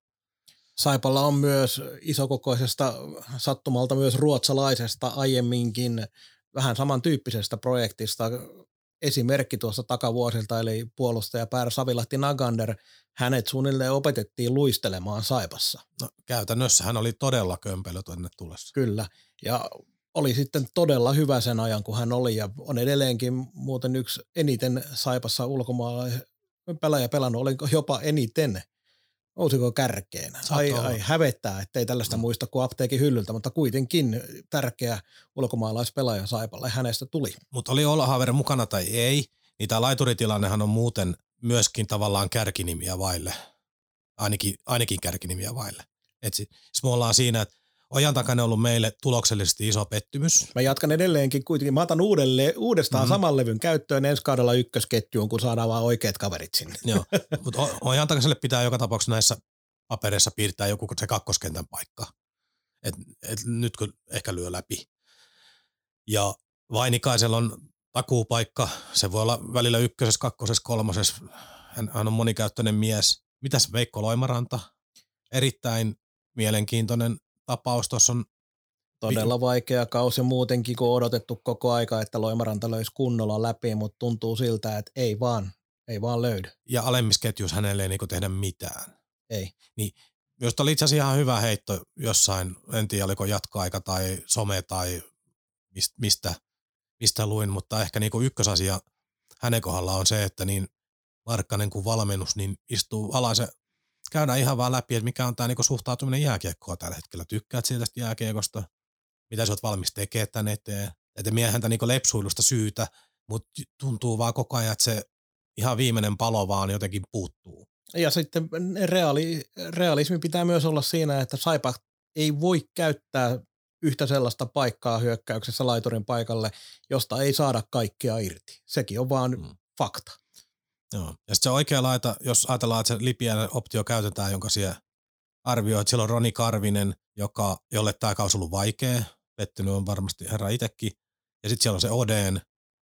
C: Saipalla on myös isokokoisesta sattumalta myös ruotsalaisesta aiemminkin vähän samantyyppisestä projektista esimerkki tuossa takavuosilta, eli puolustaja Pär Savilahti Nagander, hänet suunnilleen opetettiin luistelemaan Saipassa.
D: No, käytännössä hän oli todella kömpelö tuonne tulossa.
C: Kyllä, ja oli sitten todella hyvä sen ajan, kun hän oli, ja on edelleenkin muuten yksi eniten Saipassa ulkomailla pelaaja pelannut, oli jopa eniten Nousiko kärkeen? Ai, ai, hävettää, ettei tällaista mm. muista kuin apteekin hyllyltä, mutta kuitenkin tärkeä ulkomaalaispelaaja Saipalle hänestä tuli.
D: Mutta oli Olahaver mukana tai ei, niin tämä laituritilannehan on muuten myöskin tavallaan kärkinimiä vaille. Ainakin, ainakin kärkinimiä vaille. Et siis me ollaan siinä, että Ojan takana ollut meille tuloksellisesti iso pettymys.
C: Mä jatkan edelleenkin kuitenkin. Mä otan uudelle, uudestaan mm-hmm. saman levyn käyttöön ensi kaudella ykkösketjuun, kun saadaan vaan oikeat kaverit sinne.
D: Joo, mutta Ojan takaiselle pitää joka tapauksessa näissä papereissa piirtää joku se kakkoskentän paikka. Et, et nyt kun ehkä lyö läpi. Ja Vainikaisella on takuupaikka. Se voi olla välillä ykkösessä, kakkosessa, kolmosessa. Hän, hän on monikäyttöinen mies. Mitäs Veikko Loimaranta? Erittäin mielenkiintoinen tapaus. Tuossa on
C: Todella vaikea kausi muutenkin, kun on odotettu koko aika, että Loimaranta löysi kunnolla läpi, mutta tuntuu siltä, että ei vaan, ei vaan löydy.
D: Ja alemmissa ketjuissa hänelle ei niinku tehdä mitään.
C: Ei.
D: Niin, jos oli itse asiassa ihan hyvä heitto jossain, en tiedä oliko jatkoaika tai some tai mistä, mistä luin, mutta ehkä niinku ykkösasia hänen kohdalla on se, että niin Markkanen kuin valmennus, niin istuu alas ja käydään ihan vaan läpi, että mikä on tämä niinku suhtautuminen jääkiekkoa tällä hetkellä. Tykkäät siitä tästä jääkiekosta, mitä sä oot valmis tekemään tämän eteen. Että miehentä niinku lepsuilusta syytä, mutta tuntuu vaan koko ajan, että se ihan viimeinen palo vaan jotenkin puuttuu.
C: Ja sitten reaali, realismi pitää myös olla siinä, että Saipa ei voi käyttää yhtä sellaista paikkaa hyökkäyksessä laiturin paikalle, josta ei saada kaikkea irti. Sekin on vaan hmm. fakta.
D: Joo. Ja sitten se oikea laita, jos ajatellaan, että se lipiän optio käytetään, jonka siellä arvioi, että siellä on Roni Karvinen, joka, jolle tämä kausi on ollut vaikea, pettynyt on varmasti herra itsekin, ja sitten siellä on se Odeen,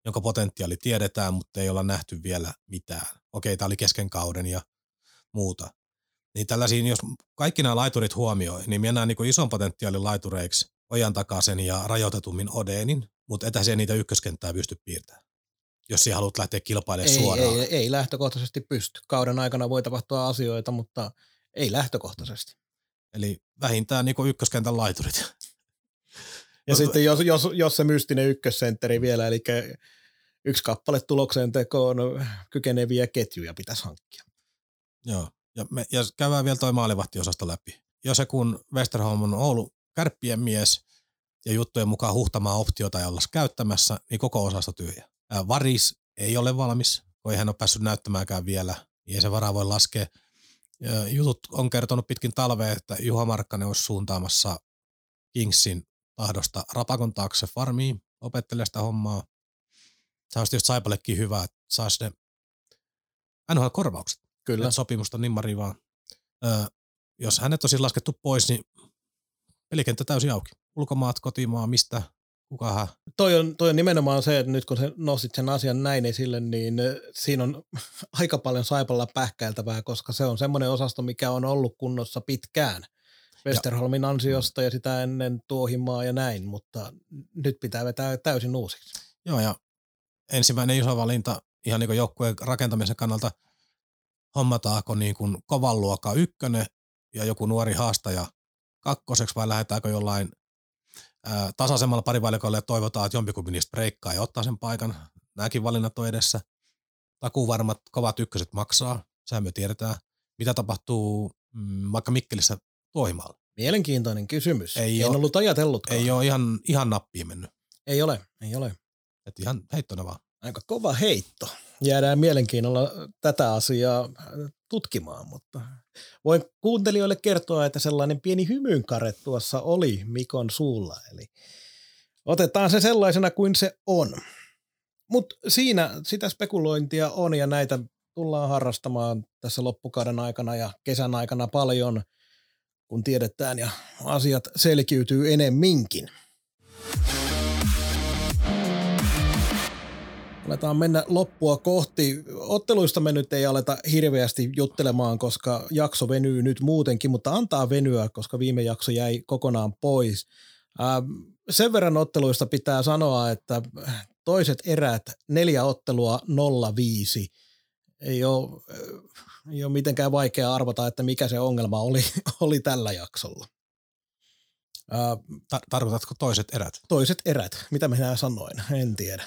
D: jonka potentiaali tiedetään, mutta ei olla nähty vielä mitään. Okei, tämä oli kesken kauden ja muuta. Niin tällaisiin, jos kaikki nämä laiturit huomioi, niin mennään niin ison potentiaalin laitureiksi ojan takaisen ja rajoitetummin Odeenin, mutta etä se niitä ykköskenttää pysty piirtämään jos sinä haluat lähteä kilpailemaan
C: ei,
D: suoraan.
C: Ei, ei lähtökohtaisesti pysty. Kauden aikana voi tapahtua asioita, mutta ei lähtökohtaisesti.
D: Eli vähintään niin ykköskentän laiturit.
C: Ja sitten jos, jos, jos se mystinen ykkössentteri vielä, eli yksi kappale tulokseen tekoon kykeneviä ketjuja pitäisi hankkia.
D: Joo, ja, me, ja käydään vielä toi maalivahtiosasto läpi. Jo se kun Westerholm on ollut kärppien mies ja juttujen mukaan huhtamaan optiota ja olla käyttämässä, niin koko osasto tyhjä. Varis ei ole valmis, kun ei hän ole päässyt näyttämäänkään vielä, niin ei se varaa voi laskea. Jutut on kertonut pitkin talvea, että Juha Markkanen olisi suuntaamassa Kingsin tahdosta Rapakon taakse farmiin, opettelee sitä hommaa. Se olisi tietysti Saipallekin hyvä, että saisi ne NHL-korvaukset.
C: Kyllä.
D: sopimusta nimmari vaan. Öö, jos hänet olisi laskettu pois, niin pelikenttä täysin auki. Ulkomaat, kotimaa, mistä kukahan.
C: Toi on, toi on nimenomaan se, että nyt kun se nostit sen asian näin esille, niin siinä on aika paljon Saipalla pähkäiltävää, koska se on semmoinen osasto, mikä on ollut kunnossa pitkään. Westerholmin ansiosta ja sitä ennen tuohimaa ja näin, mutta nyt pitää vetää täysin uusiksi.
D: Joo, ja ensimmäinen iso valinta ihan niin joukkueen rakentamisen kannalta, hommataanko niin kuin kovan luokan ykkönen ja joku nuori haastaja kakkoseksi vai lähdetäänkö jollain tasaisemmalla parivalikolla ja toivotaan, että jompikumpi niistä breikkaa ja ottaa sen paikan. Nämäkin valinnat on edessä. Takuvarmat kovat ykköset maksaa, sehän me tiedetään. Mitä tapahtuu mm, vaikka Mikkelissä Tuohimaalla?
C: Mielenkiintoinen kysymys. Ei en ole, ollut ajatellutkaan.
D: Ei ole ihan, ihan nappiin mennyt.
C: Ei ole, ei ole.
D: Et ihan heittona vaan.
C: Aika kova heitto. Jäädään mielenkiinnolla tätä asiaa tutkimaan, mutta voin kuuntelijoille kertoa, että sellainen pieni hymynkare tuossa oli Mikon suulla, eli otetaan se sellaisena kuin se on. Mutta siinä sitä spekulointia on ja näitä tullaan harrastamaan tässä loppukauden aikana ja kesän aikana paljon, kun tiedetään ja asiat selkiytyy enemminkin. Aletaan mennä loppua kohti. Otteluista me nyt ei aleta hirveästi juttelemaan, koska jakso venyy nyt muutenkin, mutta antaa venyä, koska viime jakso jäi kokonaan pois. Ähm, sen verran otteluista pitää sanoa, että toiset erät, neljä ottelua 0-5. Ei ole, ei ole mitenkään vaikea arvata, että mikä se ongelma oli, oli tällä jaksolla.
D: Ta- tarkoitatko toiset erät?
C: Toiset erät, mitä minä sanoin, en tiedä.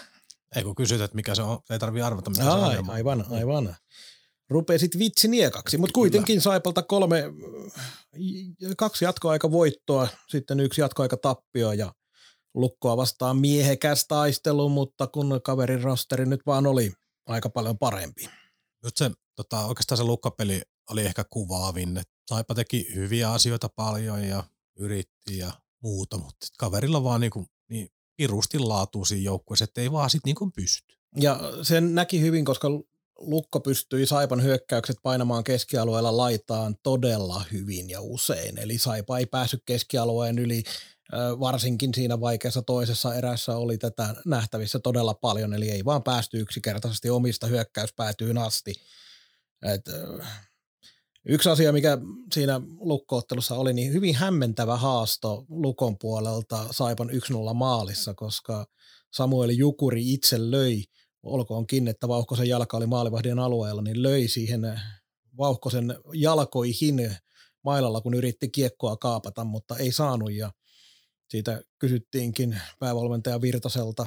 D: Ei kun kysyt, että mikä se on, ei tarvitse arvata, mikä
C: Ai,
D: se ongelma.
C: aivan, aivan. Rupesit vitsi niekaksi, mutta kuitenkin Saipalta kolme, kaksi jatkoaika voittoa, sitten yksi jatkoaika tappio ja lukkoa vastaan miehekäs taistelu, mutta kun kaverin rosteri nyt vaan oli aika paljon parempi.
D: Nyt se, tota, oikeastaan se lukkapeli oli ehkä kuvaavin. että Saipa teki hyviä asioita paljon ja yritti ja muuta, mutta kaverilla vaan niinku, niin pirusti laatuun siinä joukkueessa, että ei vaan sit niinku pysty.
C: Ja sen näki hyvin, koska Lukko pystyi Saipan hyökkäykset painamaan keskialueella laitaan todella hyvin ja usein. Eli Saipa ei päässyt keskialueen yli, varsinkin siinä vaikeassa toisessa erässä oli tätä nähtävissä todella paljon, eli ei vaan päästy yksinkertaisesti omista hyökkäyspäätyyn asti. Et, yksi asia, mikä siinä lukkoottelussa oli, niin hyvin hämmentävä haasto Lukon puolelta Saipan 1-0 maalissa, koska Samuel Jukuri itse löi – olkoonkin, että Vauhkosen jalka oli maalivahdin alueella, niin löi siihen Vauhkosen jalkoihin mailalla, kun yritti kiekkoa kaapata, mutta ei saanut. Ja siitä kysyttiinkin päävalmentaja Virtaselta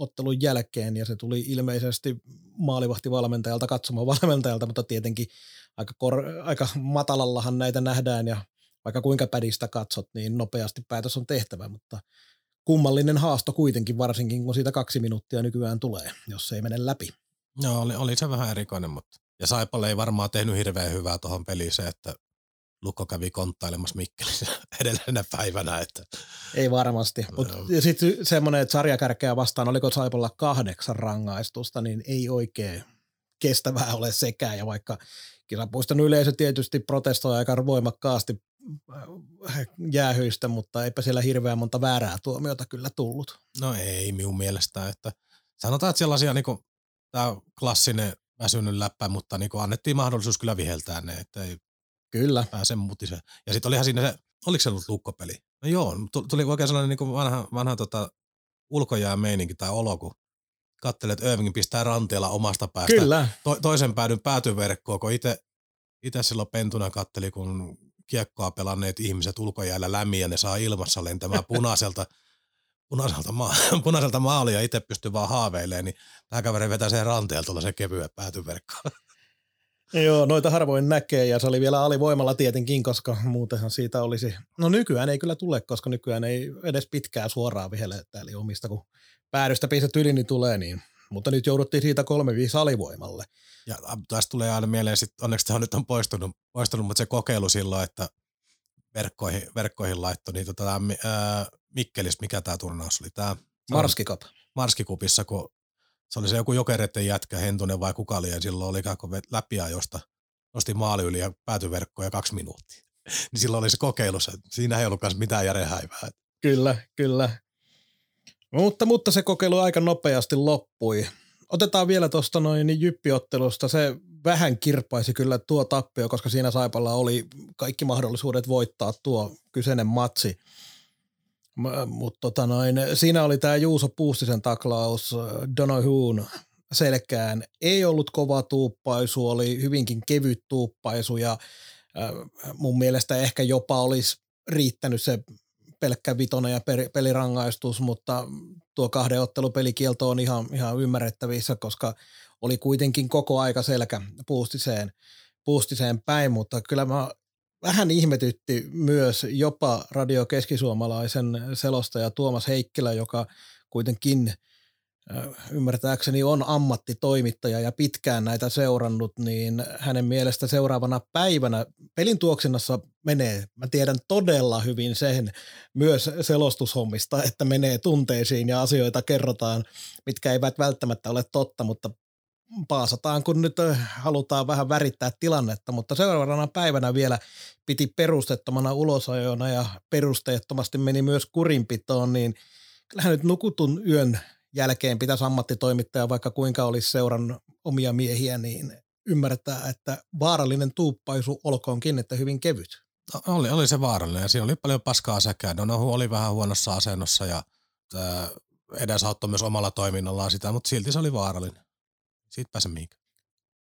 C: ottelun jälkeen ja se tuli ilmeisesti maalivahtivalmentajalta katsomaan valmentajalta, mutta tietenkin aika, kor- aika matalallahan näitä nähdään ja vaikka kuinka pädistä katsot, niin nopeasti päätös on tehtävä, mutta kummallinen haasto kuitenkin, varsinkin kun siitä kaksi minuuttia nykyään tulee, jos se ei mene läpi.
D: Joo, oli, oli se vähän erikoinen, mutta ja Saipalle ei varmaan tehnyt hirveän hyvää tuohon peliin se, että Lukko kävi konttailemassa Mikkelissä edellisenä päivänä. Että.
C: Ei varmasti. Mut, ja sitten semmoinen, että sarjakärkeä vastaan, oliko Saipalla kahdeksan rangaistusta, niin ei oikein kestävää ole sekään. Ja vaikka kisapuiston yleisö tietysti protestoi aika voimakkaasti jäähyistä, mutta eipä siellä hirveän monta väärää tuomiota kyllä tullut.
D: No ei minun mielestä, että sanotaan, että sellaisia niin tämä klassinen väsynyt läppä, mutta niin kuin annettiin mahdollisuus kyllä viheltää ne, että ei
C: kyllä.
D: pääse mutise. Ja sitten olihan siinä se, oliko se ollut lukkopeli? No joo, tuli oikein sellainen niin kuin vanha, vanha tota, ulkojää meininki tai olo, kun katselet, että Irvingin pistää ranteella omasta päästä
C: Kyllä.
D: To, toisen päädyn päätyverkkoon, kun itse silloin pentuna katteli, kun kiekkoa pelanneet ihmiset ulkojäällä lämmin ja ne saa ilmassa lentämään punaiselta, punaiselta, maa, punaiselta maalia ja itse pystyy vaan haaveilemaan, niin tämä kaveri vetää sen ranteella tuolla se kevyen päätyverkkoon.
C: Joo, noita harvoin näkee ja se oli vielä alivoimalla tietenkin, koska muutenhan siitä olisi, no nykyään ei kyllä tule, koska nykyään ei edes pitkää suoraan vihellettä, eli omista kun päädystä pistet yli, niin tulee niin. Mutta nyt jouduttiin siitä 3-5 alivoimalle.
D: Ja tästä tulee aina mieleen, sit, onneksi tämä nyt on poistunut, poistunut, mutta se kokeilu silloin, että verkkoihin, verkkoihin laittoi, niin tota, ää, Mikkelis, mikä tämä turnaus oli? Tämä
C: Marskikap.
D: Marskikupissa, kun se oli se joku jokereiden jätkä, Hentunen vai kuka ja silloin oli kuin läpiajosta, nosti maali yli ja päätyi verkkoon ja kaksi minuuttia. niin silloin oli se kokeilu, siinä ei ollut mitään järjenhäivää.
C: Kyllä, kyllä. Mutta, mutta se kokeilu aika nopeasti loppui. Otetaan vielä tuosta noin jyppiottelusta. Se vähän kirpaisi kyllä tuo tappio, koska siinä Saipalla oli kaikki mahdollisuudet voittaa tuo kyseinen matsi. Mutta tota noin, siinä oli tämä Juuso Puustisen taklaus Donohuun selkään. Ei ollut kova tuuppaisu, oli hyvinkin kevyt tuuppaisu ja äh, mun mielestä ehkä jopa olisi riittänyt se pelkkä vitonen ja pelirangaistus, mutta tuo kahden ottelupelikielto on ihan, ihan ymmärrettävissä, koska oli kuitenkin koko aika selkä puustiseen, puustiseen päin, mutta kyllä mä vähän ihmetytti myös jopa Radio Keskisuomalaisen selostaja Tuomas Heikkilä, joka kuitenkin – ymmärtääkseni on ammattitoimittaja ja pitkään näitä seurannut, niin hänen mielestä seuraavana päivänä pelin tuoksinnassa menee, mä tiedän todella hyvin sen myös selostushommista, että menee tunteisiin ja asioita kerrotaan, mitkä eivät välttämättä ole totta, mutta paasataan, kun nyt halutaan vähän värittää tilannetta, mutta seuraavana päivänä vielä piti perustettomana ulosajona ja perusteettomasti meni myös kurinpitoon, niin kyllähän nyt nukutun yön jälkeen pitäisi ammattitoimittaja, vaikka kuinka olisi seurannut omia miehiä, niin ymmärtää, että vaarallinen tuuppaisu olkoonkin, että hyvin kevyt.
D: No, oli, oli se vaarallinen ja siinä oli paljon paskaa säkää. No, no oli vähän huonossa asennossa ja tää, edesauttoi myös omalla toiminnallaan sitä, mutta silti se oli vaarallinen. Siitä pääse mihinkään.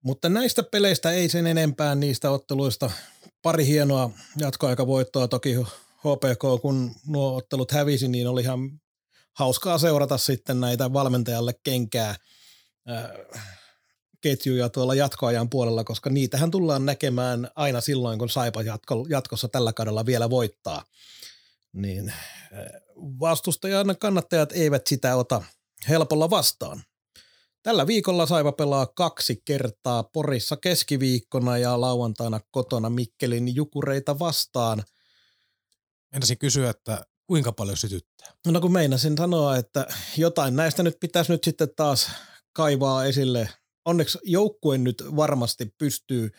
C: Mutta näistä peleistä ei sen enempää niistä otteluista. Pari hienoa jatkoaikavoittoa toki HPK, kun nuo ottelut hävisi, niin oli ihan hauskaa seurata sitten näitä valmentajalle kenkää äh, ketjuja tuolla jatkoajan puolella, koska niitähän tullaan näkemään aina silloin, kun Saipa jatko, jatkossa tällä kaudella vielä voittaa. Niin äh, vastustajan kannattajat eivät sitä ota helpolla vastaan. Tällä viikolla Saipa pelaa kaksi kertaa Porissa keskiviikkona ja lauantaina kotona Mikkelin jukureita vastaan.
D: Ensin kysyä, että kuinka paljon sytyttää?
C: No kun meinasin sanoa, että jotain näistä nyt pitäisi nyt sitten taas kaivaa esille. Onneksi joukkue nyt varmasti pystyy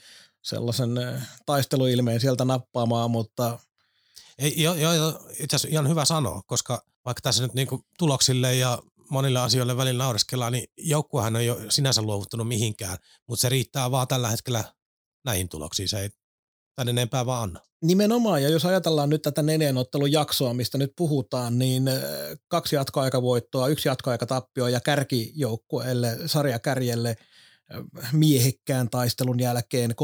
C: sellaisen eh, taisteluilmeen sieltä nappaamaan, mutta
D: ei, jo, jo, jo, itse asiassa ihan hyvä sanoa, koska vaikka tässä nyt niinku tuloksille ja monille asioille välillä naureskellaan, niin joukkuehan ei ole sinänsä luovuttanut mihinkään, mutta se riittää vaan tällä hetkellä näihin tuloksiin. Se ei tänne enempää vaan anna.
C: Nimenomaan, ja jos ajatellaan nyt tätä neneen ottelun jaksoa, mistä nyt puhutaan, niin kaksi jatkoaikavoittoa, yksi jatkoaikatappio ja kärkijoukkueelle, sarjakärjelle miehekkään taistelun jälkeen 3-5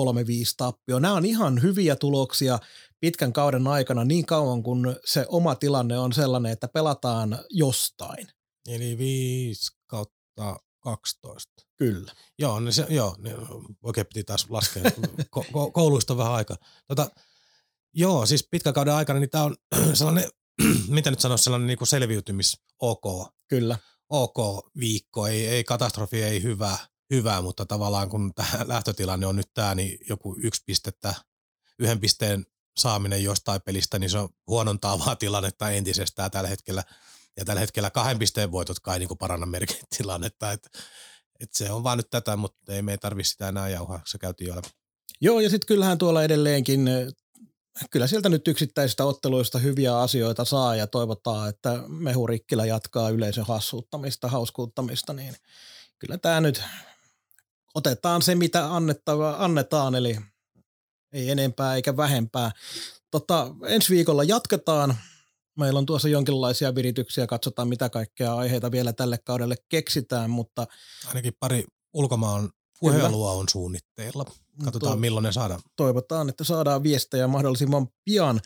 C: tappio. Nämä on ihan hyviä tuloksia pitkän kauden aikana niin kauan, kun se oma tilanne on sellainen, että pelataan jostain.
D: Eli 5 kautta 12.
C: Kyllä.
D: Joo, niin se, joo niin oikein piti taas laskea. ko- ko- kouluista on vähän aika. Tota, joo, siis pitkän kauden aikana niin tämä on sellainen, mitä nyt sanoisi, sellainen niin kuin selviytymis OK.
C: Kyllä.
D: OK viikko, ei, ei katastrofi, ei hyvä, hyvä, mutta tavallaan kun tämä lähtötilanne on nyt tämä, niin joku yksi pistettä, yhden pisteen saaminen jostain pelistä, niin se on huonontaa vaan tilannetta entisestään tällä hetkellä – ja tällä hetkellä kahden pisteen voitot kai niin paranna merkin tilannetta, että et se on vaan nyt tätä, mutta ei me ei tarvitse sitä enää jauhaa, se käytiin jo läpi.
C: Joo, ja sitten kyllähän tuolla edelleenkin, kyllä sieltä nyt yksittäisistä otteluista hyviä asioita saa ja toivotaan, että Mehu Rikkilä jatkaa yleisön hassuuttamista, hauskuuttamista, niin kyllä tämä nyt otetaan se, mitä annettava, annetaan, eli ei enempää eikä vähempää. Tota, ensi viikolla jatketaan meillä on tuossa jonkinlaisia virityksiä, katsotaan mitä kaikkea aiheita vielä tälle kaudelle keksitään, mutta...
D: Ainakin pari ulkomaan puhelua on suunnitteilla. Katsotaan to- milloin ne saadaan.
C: Toivotaan, että saadaan viestejä mahdollisimman pian.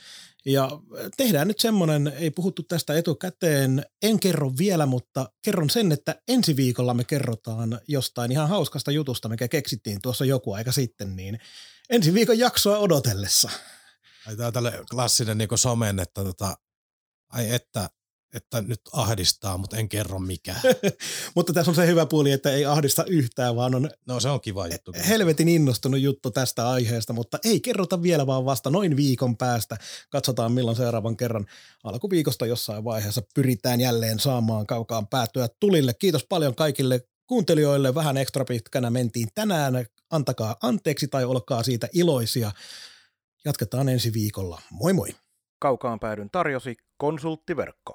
C: Ja tehdään nyt semmoinen, ei puhuttu tästä etukäteen, en kerro vielä, mutta kerron sen, että ensi viikolla me kerrotaan jostain ihan hauskasta jutusta, mikä keksittiin tuossa joku aika sitten, niin ensi viikon jaksoa odotellessa.
D: Tämä on tälle klassinen niin somen, että tota, ai että, että nyt ahdistaa, mutta en kerro mikä.
C: mutta tässä on se hyvä puoli, että ei ahdista yhtään, vaan on
D: no, se on kiva juttu.
C: helvetin innostunut juttu tästä aiheesta, mutta ei kerrota vielä vaan vasta noin viikon päästä. Katsotaan milloin seuraavan kerran alkuviikosta jossain vaiheessa pyritään jälleen saamaan kaukaan päätyä tulille. Kiitos paljon kaikille kuuntelijoille. Vähän ekstra pitkänä mentiin tänään. Antakaa anteeksi tai olkaa siitä iloisia. Jatketaan ensi viikolla. Moi moi!
A: Kaukaan päädyn tarjosi konsulttiverkko.